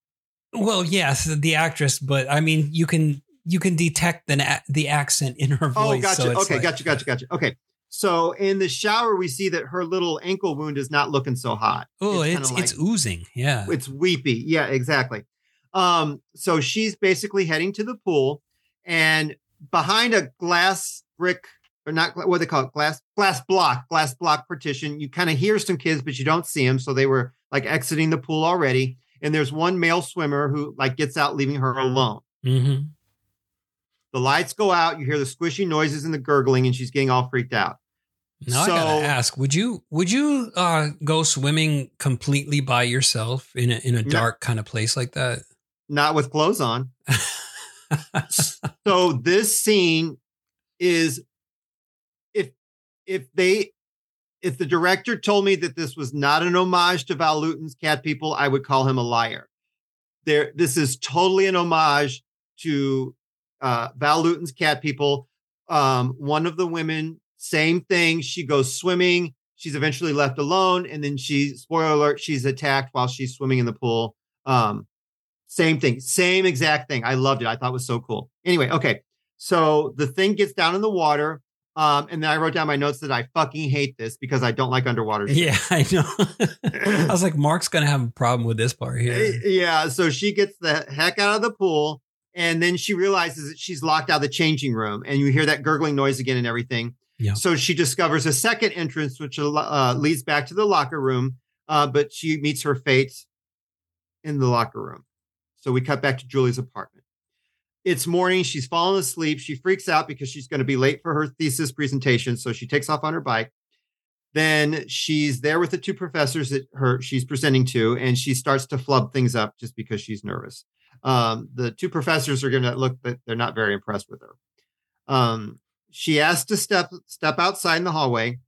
Well, yes, the actress, but I mean, you can you can detect the the accent in her oh, voice. Oh, gotcha. so okay, like- gotcha, gotcha, gotcha. Okay. So in the shower, we see that her little ankle wound is not looking so hot. Oh, kinda it's like- it's oozing. Yeah. it's weepy. Yeah, exactly. Um, so she's basically heading to the pool, and behind a glass brick or not what they call it, glass glass block, glass block partition, you kind of hear some kids, but you don't see them. So they were like exiting the pool already. And there's one male swimmer who like gets out, leaving her alone. hmm The lights go out, you hear the squishy noises and the gurgling, and she's getting all freaked out. Now So- I gotta ask: Would you would you uh, go swimming completely by yourself in a in a No. dark kind of place like that? Not with clothes on. so this scene is if if they if the director told me that this was not an homage to Val Lewton's Cat People, I would call him a liar. There, this is totally an homage to uh, Val Lewton's Cat People. Um, one of the women, same thing. She goes swimming. She's eventually left alone, and then she, spoiler alert, she's attacked while she's swimming in the pool. Um, same thing, same exact thing. I loved it. I thought it was so cool. Anyway, okay. So the thing gets down in the water. Um, and then I wrote down my notes that I fucking hate this because I don't like underwater. shows. Yeah, I know. I was like, Marc's gonna have a problem with this part Eh, here. Yeah. So she gets the heck out of the pool. And then she realizes that she's locked out of the changing room. And you hear that gurgling noise again and everything. Yeah. So she discovers a second entrance, which uh, leads back to the locker room. Uh, but she meets her fate in the locker room. So we cut back to Julie's apartment. It's morning. She's fallen asleep. She freaks out because she's going to be late for her thesis presentation. So she takes off on her bike. Then she's there with the two professors that her she's presenting to, and she starts to flub things up just because she's nervous. Um, the two professors are going to look that they're not very impressed with her. Um, she asks to step step outside in the hallway.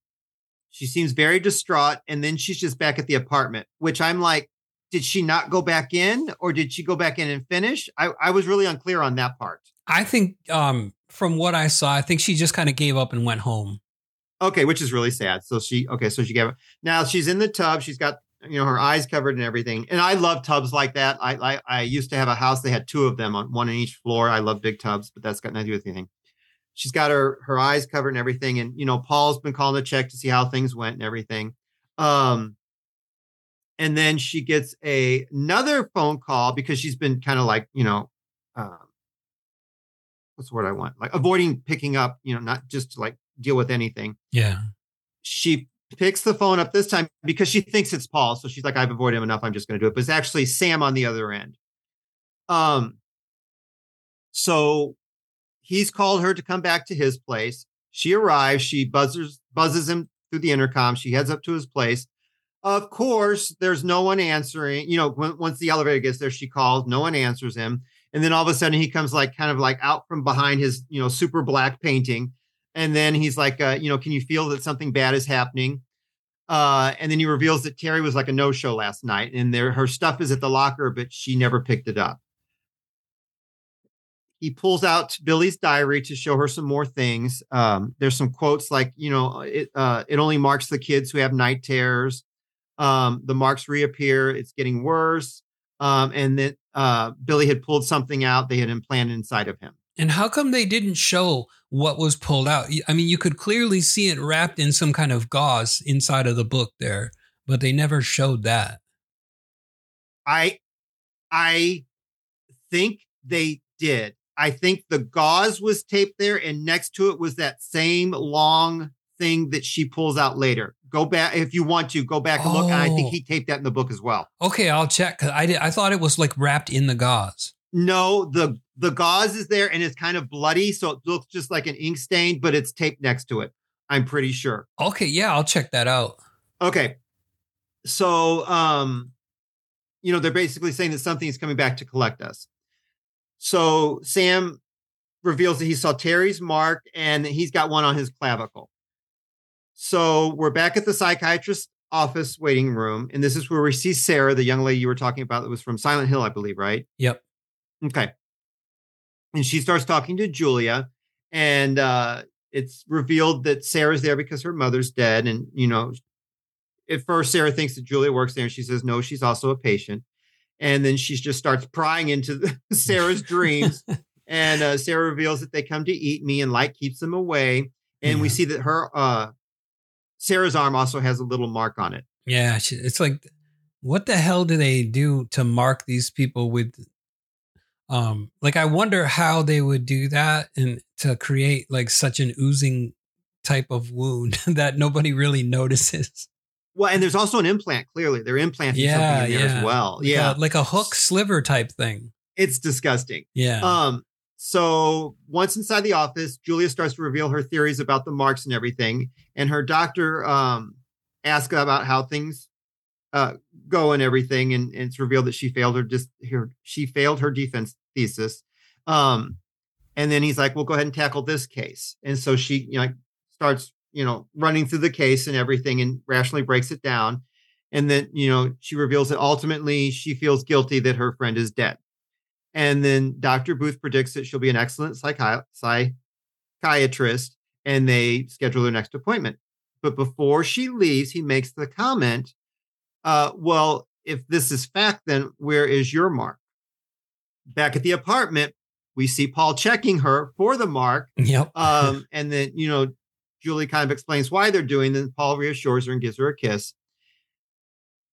She seems very distraught, and then she's just back at the apartment, which I'm like, did she not go back in, or did she go back in and finish? I, I was really unclear on that part. I think um, from what I saw, I think she just kind of gave up and went home. Okay, which is really sad. So she okay, so she gave up. Now she's in the tub. She's got you know her eyes covered and everything. And I love tubs like that. I I, I used to have a house. They had two of them on one on each floor. I love big tubs, but that's got nothing to do with anything. She's got her her eyes covered and everything. And you know Paul's been calling to check to see how things went and everything. Um, and then she gets a another phone call because she's been kind of like you know, um, what's the word I want? Like avoiding picking up. You know, not just to like deal with anything Yeah. she picks the phone up this time because she thinks it's Paul. So she's like, I've avoided him enough. I'm just going to do it. But it's actually Sam on the other end. Um, so he's called her to come back to his place. She arrives. She buzzes buzzes him through the intercom. She heads up to his place. Of course, there's no one answering. You know, when, once the elevator gets there, she calls. No one answers him. And then all of a sudden, he comes like kind of like out from behind his, you know, super black painting. And then he's like, uh, you know, can you feel that something bad is happening? Uh, and then he reveals that Terry was like a no show last night and there her stuff is at the locker, but she never picked it up. He pulls out Billy's diary to show her some more things. Um, there's some quotes like, you know, it, uh, it only marks the kids who have night terrors. Um, the marks reappear. It's getting worse. Um, and then uh, Billy had pulled something out they had implanted inside of him. And how come they didn't show what was pulled out? I mean, you could clearly see it wrapped in some kind of gauze inside of the book there, but they never showed that. I I think they did. I think the gauze was taped there, and next to it was that same long thing that she pulls out later. Go back if you want to go back and look. And I think Oh. he taped that in the book as well. Okay, I'll check. 'cause I did, I thought it was like wrapped in the gauze. No, the the gauze is there and it's kind of bloody, so it looks just like an ink stain, but it's taped next to it. I'm pretty sure. Okay, yeah, I'll check that out. Okay. So um you know, they're basically saying that something is coming back to collect us. So Sam reveals that he saw Terry's mark and that he's got one on his clavicle. So we're back at the psychiatrist's office waiting room, and this is where we see Sarah, the young lady you were talking about that was from Silent Hill, I believe, right? Yep. Okay. And she starts talking to Julia, and uh, it's revealed that Sarah's there because her mother's dead. And, you know, at first, Sarah thinks that Julia works there, and she says, no, she's also a patient. And then she just starts prying into Sarah's dreams. And uh, Sarah reveals that they come to eat me, and light keeps them away. And we see that her, uh, Sarah's arm also has a little mark on it. Yeah, it's like, what the hell do they do to mark these people with? Um, like I wonder how they would do that and to create like such an oozing type of wound that nobody really notices. Well, and there's also an implant. Clearly, they're implanting Yeah, something in there yeah. as well. Yeah, like a hook sliver type thing. it's disgusting. Yeah. Um, so once inside the office, Julia starts to reveal her theories about the marks and everything, and her doctor um asks about how things uh go and everything, and, and it's revealed that she failed her just her she failed her defense thesis. Um, and then he's like, "Well, go ahead and tackle this case," and so she you know starts you know running through the case and everything, and rationally breaks it down, and then you know she reveals that ultimately she feels guilty that her friend is dead. And then Dr. Booth predicts that she'll be an excellent psychi- psychiatrist and they schedule their next appointment. But before she leaves, he makes the comment, uh, well, if this is fact, then where is your mark? Back at the apartment, we see Paul checking her for the mark. yep. Um, and then, you know, Julie kind of explains why they're doing. Then Paul reassures her and gives her a kiss.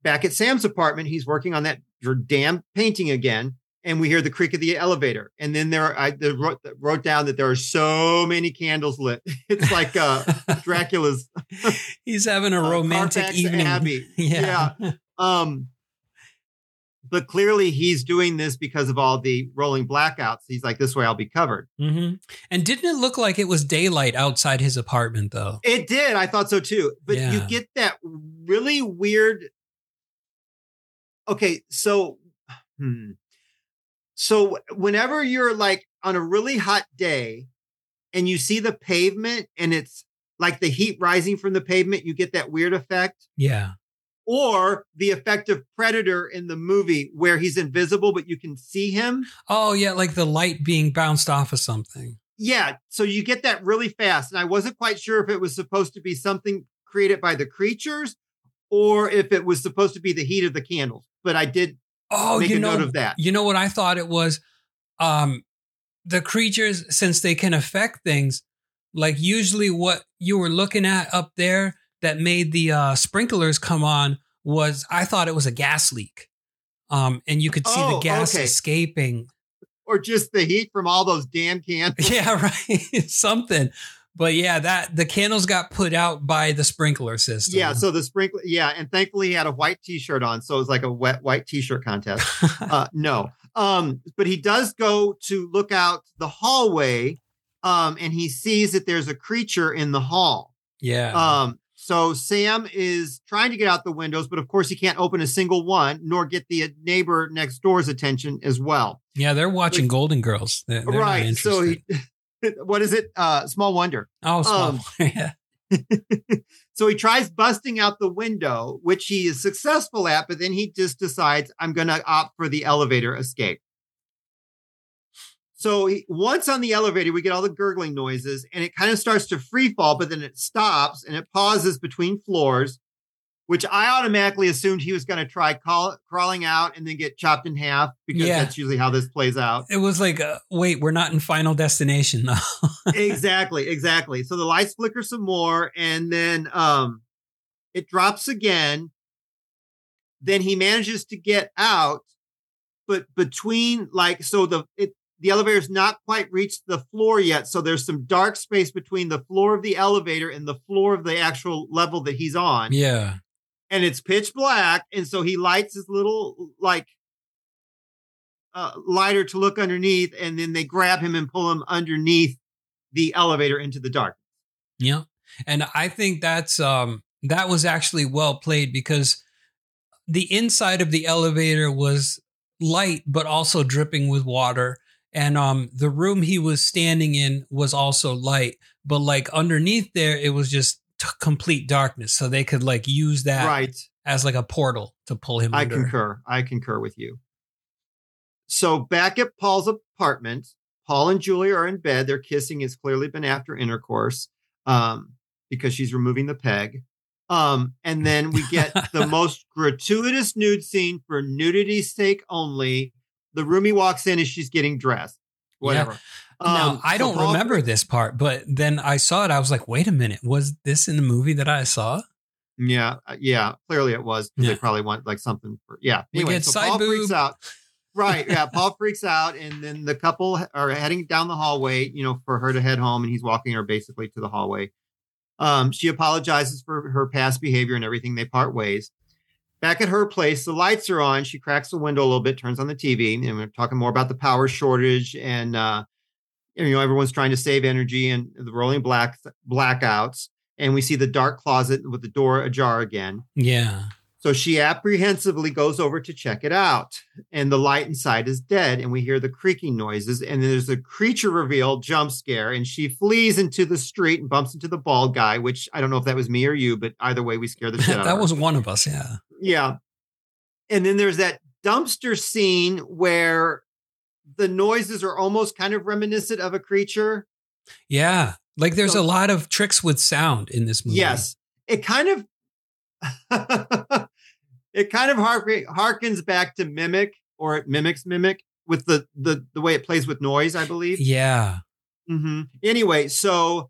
Back at Sam's apartment, he's working on that damn painting again, and we hear the creak of the elevator. And then there, I the, wrote, wrote down that there are so many candles lit. It's like uh, Dracula's. he's having a romantic uh, evening. Abbey. Yeah. yeah. Um, but clearly he's doing this because of all the rolling blackouts. He's like, this way I'll be covered. hmm And didn't it look like it was daylight outside his apartment though? It did. I thought so too. But you get that really weird. Okay, so, hmm. So whenever you're like on a really hot day and you see the pavement and it's like the heat rising from the pavement, you get that weird effect. Yeah. Or the effect of Predator in the movie where he's invisible, but you can see him. Oh yeah, like the light being bounced off of something. Yeah. So you get that really fast. And I wasn't quite sure if it was supposed to be something created by the creatures or if it was supposed to be the heat of the candles. But I did Oh, make you a know, note of that. you know what I thought it was? Um, the creatures, since they can affect things, like usually what you were looking at up there that made the uh, sprinklers come on was I thought it was a gas leak. Um, and you could see Oh, the gas okay. escaping. Or just the heat from all those damn candles. Yeah, right. Something. But yeah, that the candles got put out by the sprinkler system. Yeah. So the sprinkler, yeah. And thankfully he had a white t shirt on. So it was like a wet white t shirt contest. uh, no. Um, but he does go to look out the hallway um, and he sees that there's a creature in the hall. yeah. Um, so Sam is trying to get out the windows, but of course he can't open a single one, nor get the neighbor next door's attention as well. yeah, they're watching Golden Girls. They're, they're right. So he, what is it? Uh, small wonder. oh, small. um, yeah. So he tries busting out the window, which he is successful at, but then he just decides, I'm going to opt for the elevator escape. So he, once on the elevator, we get all the gurgling noises and it kind of starts to free fall, but then it stops and it pauses between floors, which I automatically assumed he was going to try call, crawling out and then get chopped in half because Yeah. that's usually how this plays out. It was like, uh, wait, we're not in Final Destination now. exactly, exactly. So the lights flicker some more, and then um, it drops again. Then he manages to get out, but between like so the it the elevator's not quite reached the floor yet. So there's some dark space between the floor of the elevator and the floor of the actual level that he's on. yeah. And it's pitch black. And so he lights his little like uh, lighter to look underneath, and then they grab him and pull him underneath the elevator into the dark. Yeah. And I think that's um that was actually well played because the inside of the elevator was light but also dripping with water and um the room he was standing in was also light but like underneath there it was just t- complete darkness so they could like use that right. as like a portal to pull him I under. concur. I concur with you. So back at Paul's apartment, Paul and Julia are in bed. They're kissing. It's clearly been after intercourse um, because she's removing the peg. Um, and then we get the most gratuitous nude scene for nudity's sake only. The roomie walks in as she's getting dressed. Whatever. Now Um, I don't Paul- remember this part, but then I saw it. I was like, "Wait a minute, was this in the movie that I saw?" Yeah, uh, yeah. Clearly, it was. Yeah. They probably want like something for. Yeah. We Anyway, so Paul freaks out. Right. Yeah. Paul freaks out, and then the couple are heading down the hallway. You know, for her to head home, and he's walking her basically to the hallway. Um, she apologizes for her past behavior and everything. They part ways. Back at her place, the lights are on. She cracks the window a little bit, turns on the TV, and we're talking more about the power shortage and uh, you know everyone's trying to save energy and the rolling black blackouts. And we see the dark closet with the door ajar again. Yeah. So she apprehensively goes over to check it out, and the light inside is dead, and we hear the creaking noises. And then there's a creature reveal jump scare, and she flees into the street and bumps into the bald guy, which I don't know if that was me or you, but either way, we scare the shit out of that was one of us. Yeah. Yeah. And then there's that dumpster scene where the noises are almost kind of reminiscent of a creature. Yeah. Like there's So- a lot of tricks with sound in this movie. Yes. It kind of it kind of harkens back to Mimic or it mimics Mimic with the the the way it plays with noise, I believe. Yeah. hmm Anyway, so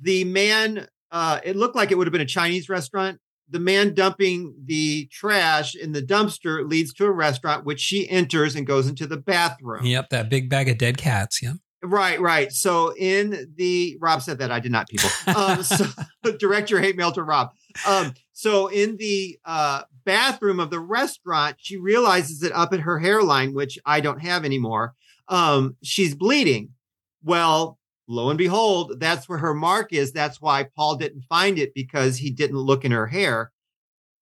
the man, uh, it looked like it would have been a Chinese restaurant. The man dumping the trash in the dumpster leads to a restaurant, which she enters and goes into the bathroom. Yep, that big bag of dead cats. Yep. Right, right. So in the Rob said that I did not, people. Um, so direct your hate mail to Rob. Um, so in the uh, bathroom of the restaurant, she realizes that up at her hairline, which I don't have anymore, um, she's bleeding. Well, lo and behold, that's where her mark is. That's why Paul didn't find it because he didn't look in her hair.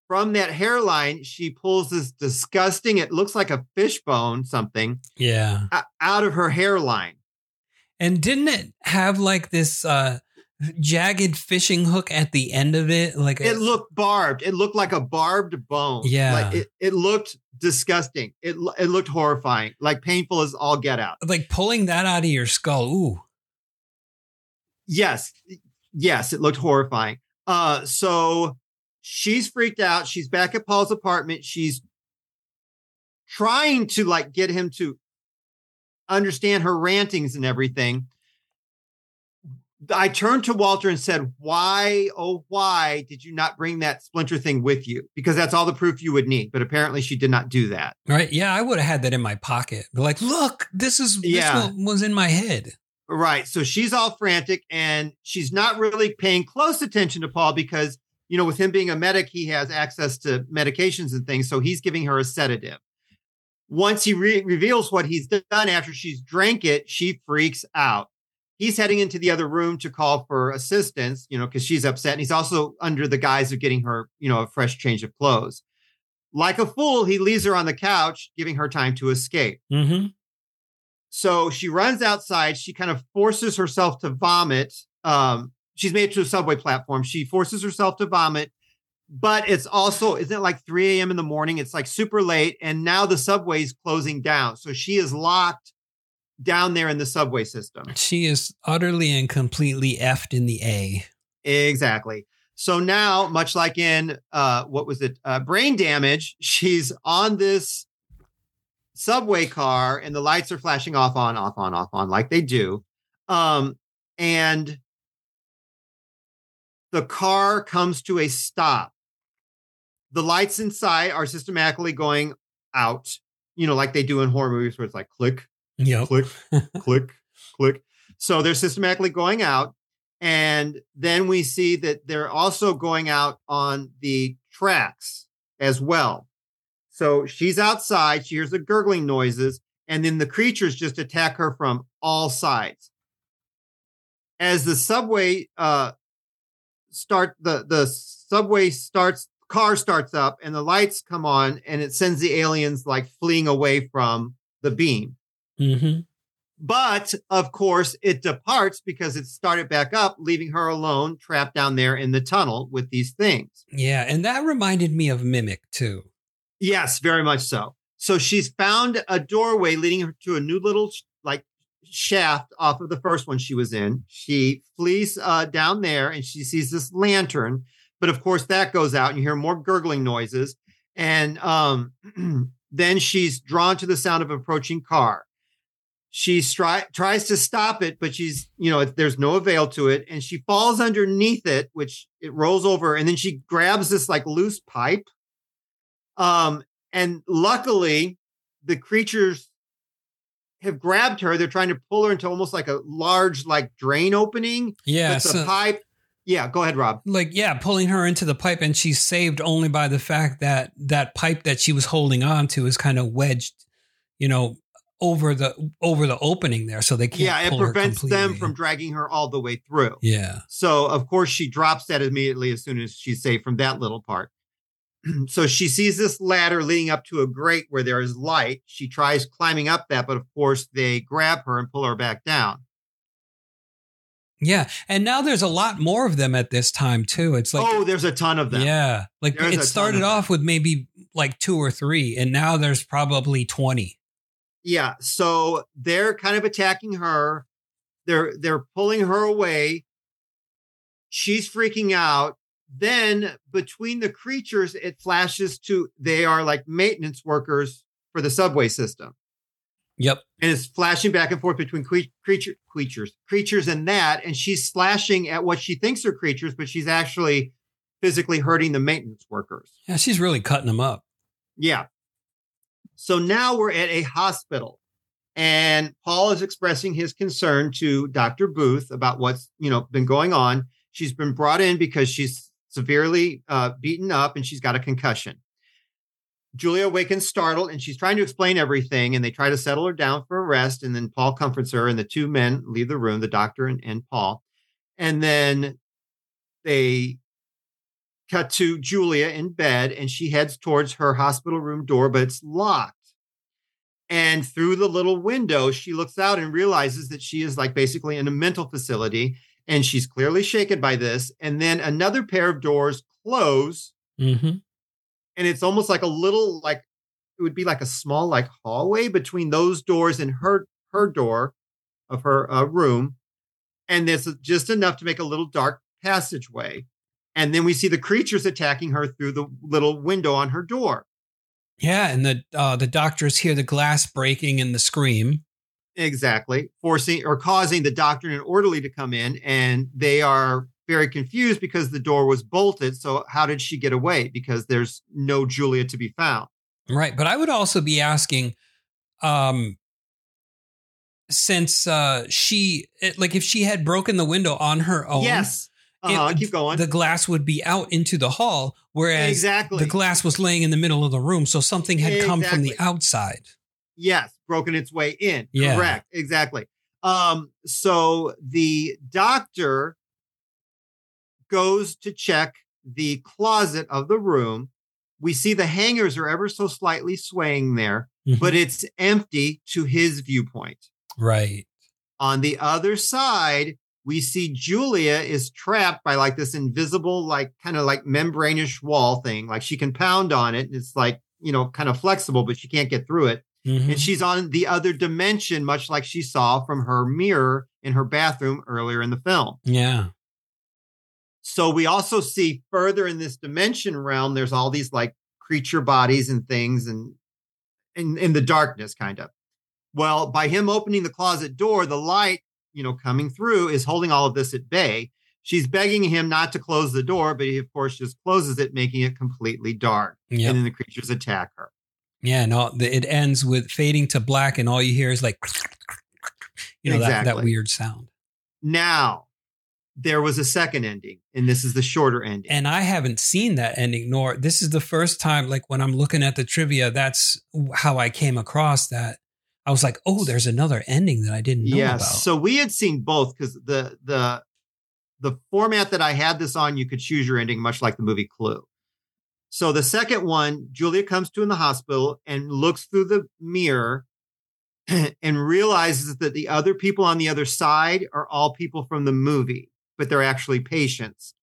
From that hairline, she pulls this disgusting, it looks like a fishbone, something Yeah. out of her hairline. And didn't it have like this uh jagged fishing hook at the end of it? Like It looked barbed. It looked like a barbed bone. Yeah. Like it, it looked disgusting. It, it looked horrifying, like painful as all get out. like pulling that out of your skull. Ooh. Yes. Yes, it looked horrifying. Uh, so she's freaked out. She's back at Paul's apartment. She's trying to like get him to understand her rantings and everything. I turned to Walter and said, Why, oh, why did you not bring that splinter thing with you? Because that's all the proof you would need. But apparently she did not do that. Right. Yeah, I would have had that in my pocket. Like, look, this is Yeah. this was in my head. Right. So she's all frantic and she's not really paying close attention to Paul because, you know, with him being a medic, he has access to medications and things. So he's giving her a sedative. Once he re- reveals what he's done after she's drank it, she freaks out. He's heading into the other room to call for assistance, you know, because she's upset. And he's also under the guise of getting her, you know, a fresh change of clothes. Like a fool, he leaves her on the couch, giving her time to escape. Mm-hmm. So she runs outside. She kind of forces herself to vomit. Um, she's made it to a subway platform. She forces herself to vomit, but it's also, isn't it like 3 a.m. in the morning? It's like super late. And now the subway's closing down. So she is locked down there in the subway system. She is utterly and completely effed in the A. Exactly. So now, much like in uh, what was it, uh, brain damage, she's on this subway car, and the lights are flashing off, on, off, on, off, on, like they do. Um, and the car comes to a stop. The lights inside are systematically going out, you know, like they do in horror movies, where it's like click, Yep. click, click, click. So they're systematically going out. And then we see that they're also going out on the tracks as well. So she's outside, she hears the gurgling noises, and then the creatures just attack her from all sides. As the subway uh start the the subway starts car starts up and the lights come on and it sends the aliens like fleeing away from the beam. Mm-hmm. But of course, it departs because it started back up, leaving her alone, trapped down there in the tunnel with these things. Yeah, and that reminded me of Mimic too. Yes, very much so. So she's found a doorway leading her to a new little like shaft off of the first one she was in. She flees uh, down there and she sees this lantern, but of course that goes out and you hear more gurgling noises. And um, then she's drawn to the sound of approaching car. She stri- tries to stop it, but she's, you know, there's no avail to it. And she falls underneath it, which it rolls over. And then she grabs this like loose pipe. Um, and luckily, the creatures have grabbed her. They're trying to pull her into almost like a large, like drain opening. Yeah, but the so- pipe. Yeah, go ahead, Rob. like yeah pulling her into the pipe and she's saved only by the fact that that pipe that she was holding on to is kind of wedged you know over the over the opening there so they can't Yeah, it prevents them from dragging her all the way through. yeah So, of course, she drops that immediately as soon as she's safe from that little part. so, she sees this ladder leading up to a grate where there is light. She tries climbing up that, but of course, they grab her and pull her back down. yeah and now there's a lot more of them at this time too it's like oh, there's a ton of them. yeah like There's it started of off with maybe like two or three and now there's probably 20 Yeah. So they're kind of attacking her. They're they're pulling her away. She's freaking out. Then between the creatures, it flashes to they are like maintenance workers for the subway system. Yep. and it's flashing back and forth between cre- creature creatures creatures and that and she's slashing at what she thinks are creatures but she's actually physically hurting the maintenance workers Yeah, she's really cutting them up. yeah so now we're at a hospital and paul is expressing his concern to dr booth about what's you know been going on she's been brought in because she's severely uh, beaten up and she's got a concussion Julia awakens startled and she's trying to explain everything and they try to settle her down for a rest. And then Paul comforts her and the two men leave the room, the doctor and, and Paul. And then they cut to Julia in bed and she heads towards her hospital room door, but it's locked. And through the little window, she looks out and realizes that she is like basically in a mental facility and she's clearly shaken by this. And then another pair of doors close Mm-hmm. and it's almost like a little like it would be like a small like hallway between those doors and her her door of her uh, room and there's just enough to make a little dark passageway and then we see the creatures attacking her through the little window on her door Yeah, and the uh, the doctors hear the glass breaking and the scream. Exactly. Forcing or causing the doctor and orderly to come in and they are very confused because the door was bolted. So how did she get away? Because there's no julia to be found. Right, but I would also be asking, um, since uh, she like if she had broken the window on her own, yes. Uh-huh, keep going. the glass would be out into the hall, whereas exactly. the glass was laying in the middle of the room, so something had come from the outside. Yes, broken its way in. Yeah. Correct. Exactly. Um, so the doctor goes to check the closet of the room. We see the hangers are ever so slightly swaying there, Mhm. but it's empty to his viewpoint. right, On the other side, we see Julia is trapped by like this invisible, like kind of like membranish wall thing. Like she can pound on it. And it's like, you know, kind of flexible, but she can't get through it Mhm. and she's on the other dimension, much like she saw from her mirror in her bathroom earlier in the film. yeah, So we also see further in this dimension realm, there's all these like creature bodies and things and in, in the darkness, kind of. Well, by him opening the closet door, the light, you know, coming through is holding all of this at bay. She's begging him not to close the door, but he, of course, just closes it, making it completely dark. Yep. And then the creatures attack her. Yeah. No, the, it ends with fading to black, and all you hear is like, you know, that, that weird sound. Now, there was a second ending, and this is the shorter ending. And I haven't seen that ending, nor this is the first time, like when I'm looking at the trivia, that's how I came across that. I was like, oh, there's another ending that I didn't know yes. about. So we had seen both because the the the format that I had this on, you could choose your ending, much like the movie Clue. So the second one, Julia comes to in the hospital and looks through the mirror and realizes that the other people on the other side are all people from the movie, but they're actually patients.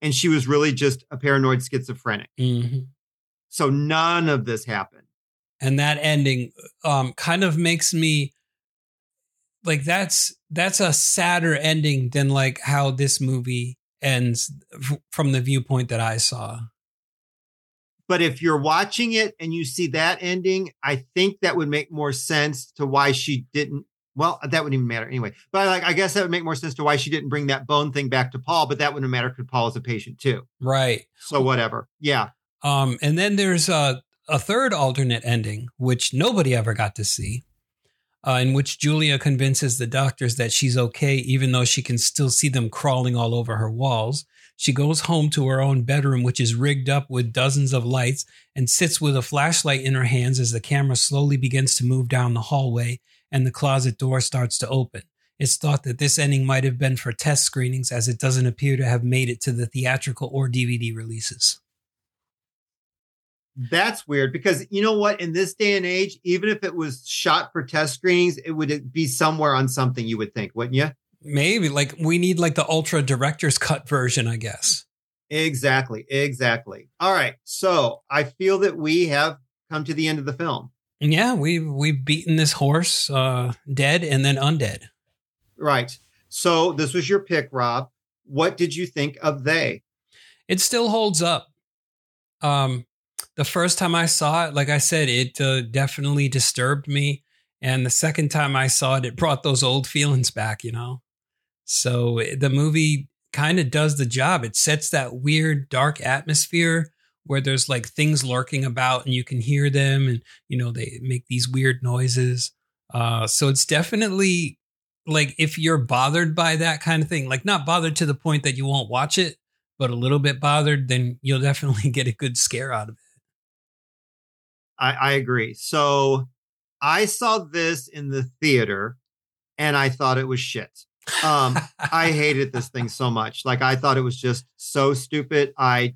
And she was really just a paranoid schizophrenic. Mhm. So none of this happened. And that ending um, kind of makes me like that's that's a sadder ending than like how this movie ends f- from the viewpoint that I saw. But if you're watching it and you see that ending, I think that would make more sense to why she didn't. Well, that wouldn't even matter anyway. But like, I guess that would make more sense to why she didn't bring that bone thing back to Paul. But that wouldn't matter because Paul is a patient too. Right. So whatever. Yeah. Um, and then there's a, a third alternate ending, which nobody ever got to see, uh, in which Julia convinces the doctors that she's okay, even though she can still see them crawling all over her walls. She goes home to her own bedroom, which is rigged up with dozens of lights, and sits with a flashlight in her hands as the camera slowly begins to move down the hallway and the closet door starts to open. It's thought that this ending might have been for test screenings, as it doesn't appear to have made it to the theatrical or DVD releases. That's weird because you know what? In this day and age, even if it was shot for test screenings, it would be somewhere on something you would think, wouldn't you? Maybe like we need like the ultra director's cut version, I guess. Exactly. Exactly. All right. So I feel that we have come to the end of the film. Yeah, we we've beaten this horse uh dead and then undead. Right. So this was your pick, Rob. What did you think of they? It still holds up. Um the first time I saw it, like I said, it uh, definitely disturbed me. And the second time I saw it, it brought those old feelings back, you know? So the movie kind of does the job. It sets that weird, dark atmosphere where there's like things lurking about and you can hear them and, you know, they make these weird noises. Uh, so it's definitely like if you're bothered by that kind of thing, like not bothered to the point that you won't watch it, but a little bit bothered, then you'll definitely get a good scare out of it. I, I agree. So I saw this in the theater and I thought it was shit. Um, I hated this thing so much. Like I thought it was just so stupid. I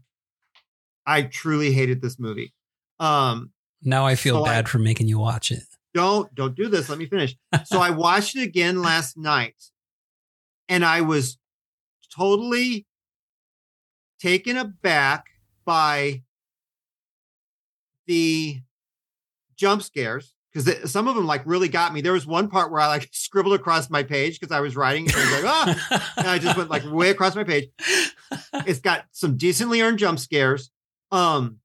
I truly hated this movie. Um now I feel so bad I- for making you watch it. don't don't do this. Let me finish. So I watched it again last night and I was totally taken aback by the jump scares because some of them like really got me. There was one part where I like scribbled across my page because I was writing and I was like, ah, and I just went like way across my page. It's got some decently earned jump scares. Um,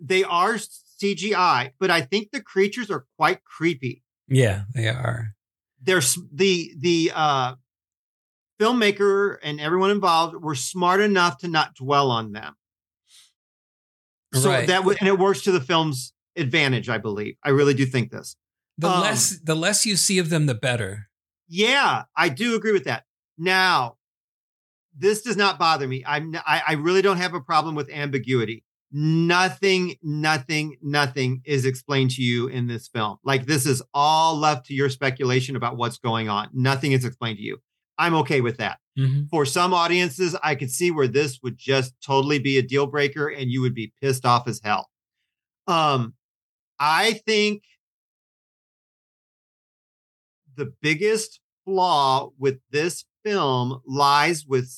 they are CGI, but I think the creatures are quite creepy. yeah, they are. There's the the uh, filmmaker and everyone involved were smart enough to not dwell on them. So Right. that would and it works to the film's advantage, I believe. I really do think this. The Um, less the less you see of them, the better. Yeah, I do agree with that. Now, this does not bother me. I'm I, I really don't have a problem with ambiguity. Nothing, nothing, nothing is explained to you in this film. Like this is all left to your speculation about what's going on. Nothing is explained to you. I'm okay with that. Mhm. For some audiences, I could see where this would just totally be a deal breaker and you would be pissed off as hell. Um, I think the biggest flaw with this film lies with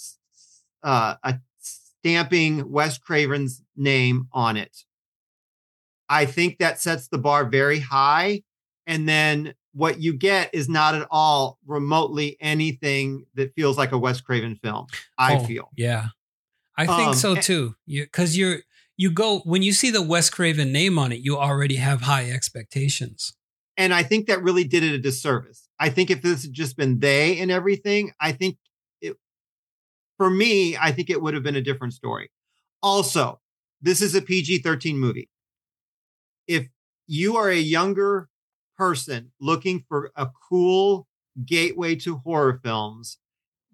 uh, a stamping Wes Craven's name on it. I think that sets the bar very high. And then what you get is not at all remotely anything that feels like a Wes Craven film. I Oh, feel. Yeah. I think Um, so too. You cuz you're you go when you see the Wes Craven name on it, you already have high expectations. And I think that really did it a disservice. I think if this had just been they and everything, I think it, for me, I think it would have been a different story. Also, this is a PG 13 movie. If you are a younger person looking for a cool gateway to horror films,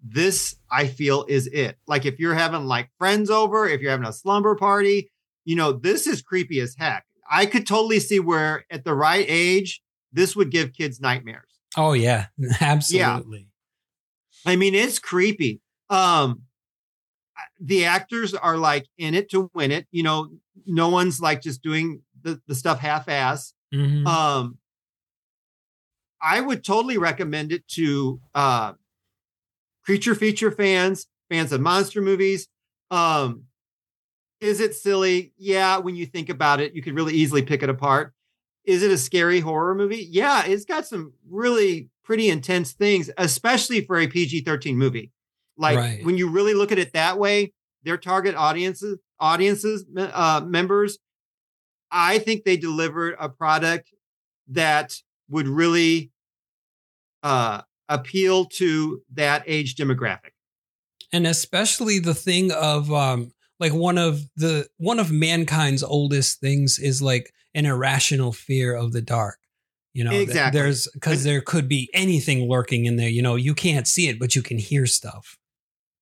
this I feel is it. Like if you're having like friends over, if you're having a slumber party, you know, this is creepy as heck. I could totally see where at the right age, this would give kids nightmares. Oh yeah, absolutely. Yeah. I mean, it's creepy. Um, the actors are like in it to win it. You know, no one's like just doing the, the stuff half ass. Mhm. Um, I would totally recommend it to uh, creature feature fans, fans of monster movies. Um, is it silly? Yeah, when you think about it, you could really easily pick it apart. Is it a scary horror movie? Yeah, it's got some really pretty intense things, especially for a PG 13 movie. Like Right. when you really look at it that way, their target audiences, audiences, uh, members, I think they delivered a product that would really uh, appeal to that age demographic. and especially the thing of um like one of the one of mankind's oldest things is like an irrational fear of the dark you know Exactly. there's because there could be anything lurking in there you know you can't see it but you can hear stuff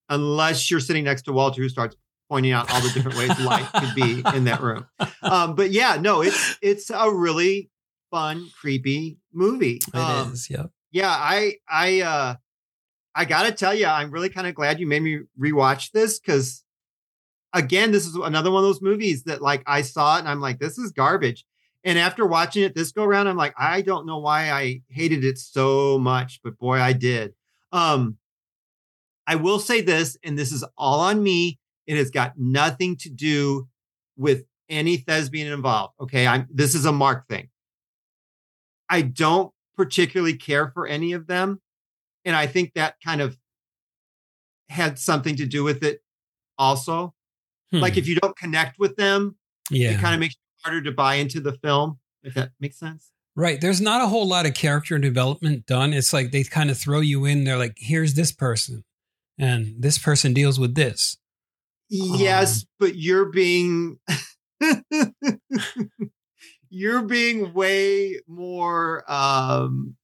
unless you're sitting next to Walter, who starts pointing out all the different ways light could be in that room. Um, but yeah, no, it's it's a really fun, creepy movie. It is. Um, yep Yeah, I I uh I gotta tell you, I'm really kind of glad you made me rewatch this because again, this is another one of those movies that like I saw it and I'm like, this is garbage. And after watching it this go around, I'm like, I don't know why I hated it so much, but boy, I did. Um, I will say this, and this is all on me. It has got nothing to do with any thespian involved. Okay. I'm this is a Marc thing. I don't particularly care for any of them. And I think that kind of had something to do with it also. Like Hmm. if you don't connect with them, yeah it kind of makes it harder to buy into the film, if that makes sense. Right. There's not a whole lot of character development done. It's like they kind of throw you in. They're like, here's this person, and this person deals with this. Yes, Um, but you're being you're being way more um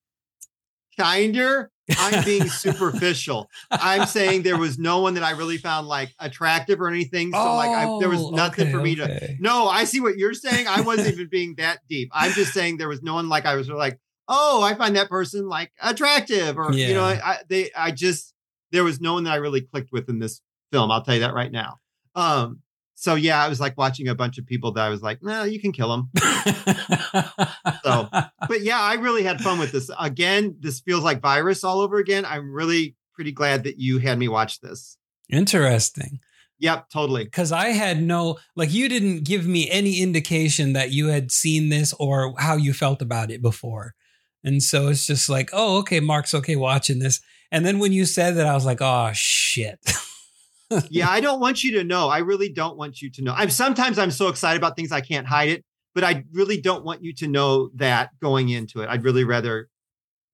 kinder. I'm being superficial. I'm saying there was no one that I really found like attractive or anything. So like I, there was Oh, nothing okay, for me to. No, I see what you're saying. I wasn't even being that deep. I'm just saying there was no one like I was like, oh, I find that person like attractive, or you know, Yeah. I they I just there was no one that I really clicked with in this film. I'll tell you that right now. Um, so yeah, I was like watching a bunch of people that I was like, no, you can kill them. So- But yeah, I really had fun with this. Again, this feels like virus all over again. I'm really pretty glad that you had me watch this. Interesting. Yep, totally. Because I had no, like, you didn't give me any indication that you had seen this or how you felt about it before. And so it's just like, oh, okay, Marc's okay watching this. And then when you said that, I was like, oh, shit. yeah, I don't want you to know. I really don't want you to know. I'm sometimes I'm so excited about things I can't hide it, but I really don't want you to know that going into it. I'd really rather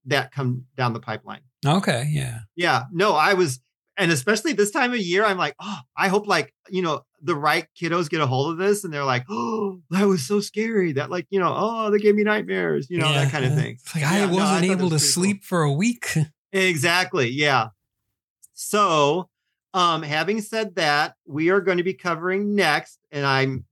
that come down the pipeline. okay. Yeah. Yeah, no, I was, and especially this time of year, I'm like, oh, I hope like you know the right kiddos get a hold of this, and they're like, oh, that was so scary. That like you know, oh, they gave me nightmares, you know, Yeah. that kind of thing. It's like, Yeah, I wasn't thought that able to pretty cool. sleep for a week. Exactly. Yeah. So, um, having said that, we are going to be covering next, and I'm,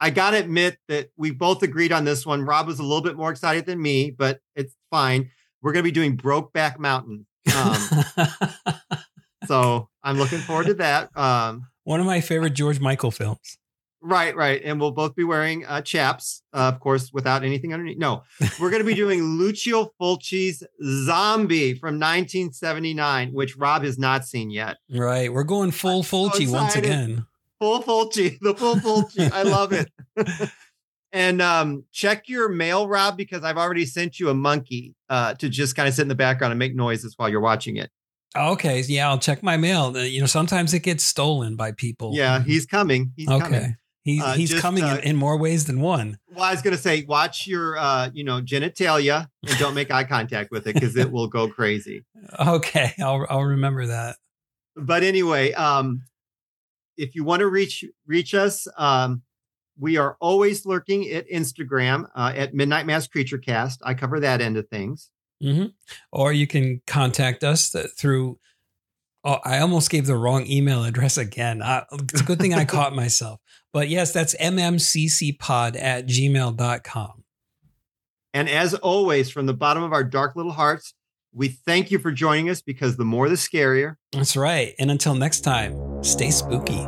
I gotta admit that we both agreed on this one. Rob was a little bit more excited than me, but it's fine. We're going to be doing Brokeback Mountain. Um, so I'm looking forward to that. Um, One of my favorite George Michael films. Right, right, and we'll both be wearing uh, chaps, uh, of course, without anything underneath. No, we're going to be doing Lucio Fulci's Zombie from 1979, which Rob has not seen yet. Right. We're going full so Fulci once again. full Fulci, the full Fulci. I love it. and um, check your mail, Rob, because I've already sent you a monkey uh, to just kind of sit in the background and make noises while you're watching it. Okay. Yeah, I'll check my mail. Uh, You know, sometimes it gets stolen by people. Yeah, he's coming. He's okay. coming. He's Uh, he's just, coming uh, in, in more ways than one. Well, I was gonna say, watch your uh, you know, genitalia and don't make eye contact with it because it will go crazy. Okay, I'll I'll remember that. But anyway, um, if you want to reach reach us, um, we are always lurking at Instagram uh, at Midnight Mass Creature Cast. I cover that end of things. hmm Or you can contact us th- through. Oh, I almost gave the wrong email address again. Uh, it's a good thing I caught myself. But yes, that's mmccpod at gmail.com. And as always, from the bottom of our dark little hearts, we thank you for joining us because the more the scarier. That's right. And until next time, stay spooky.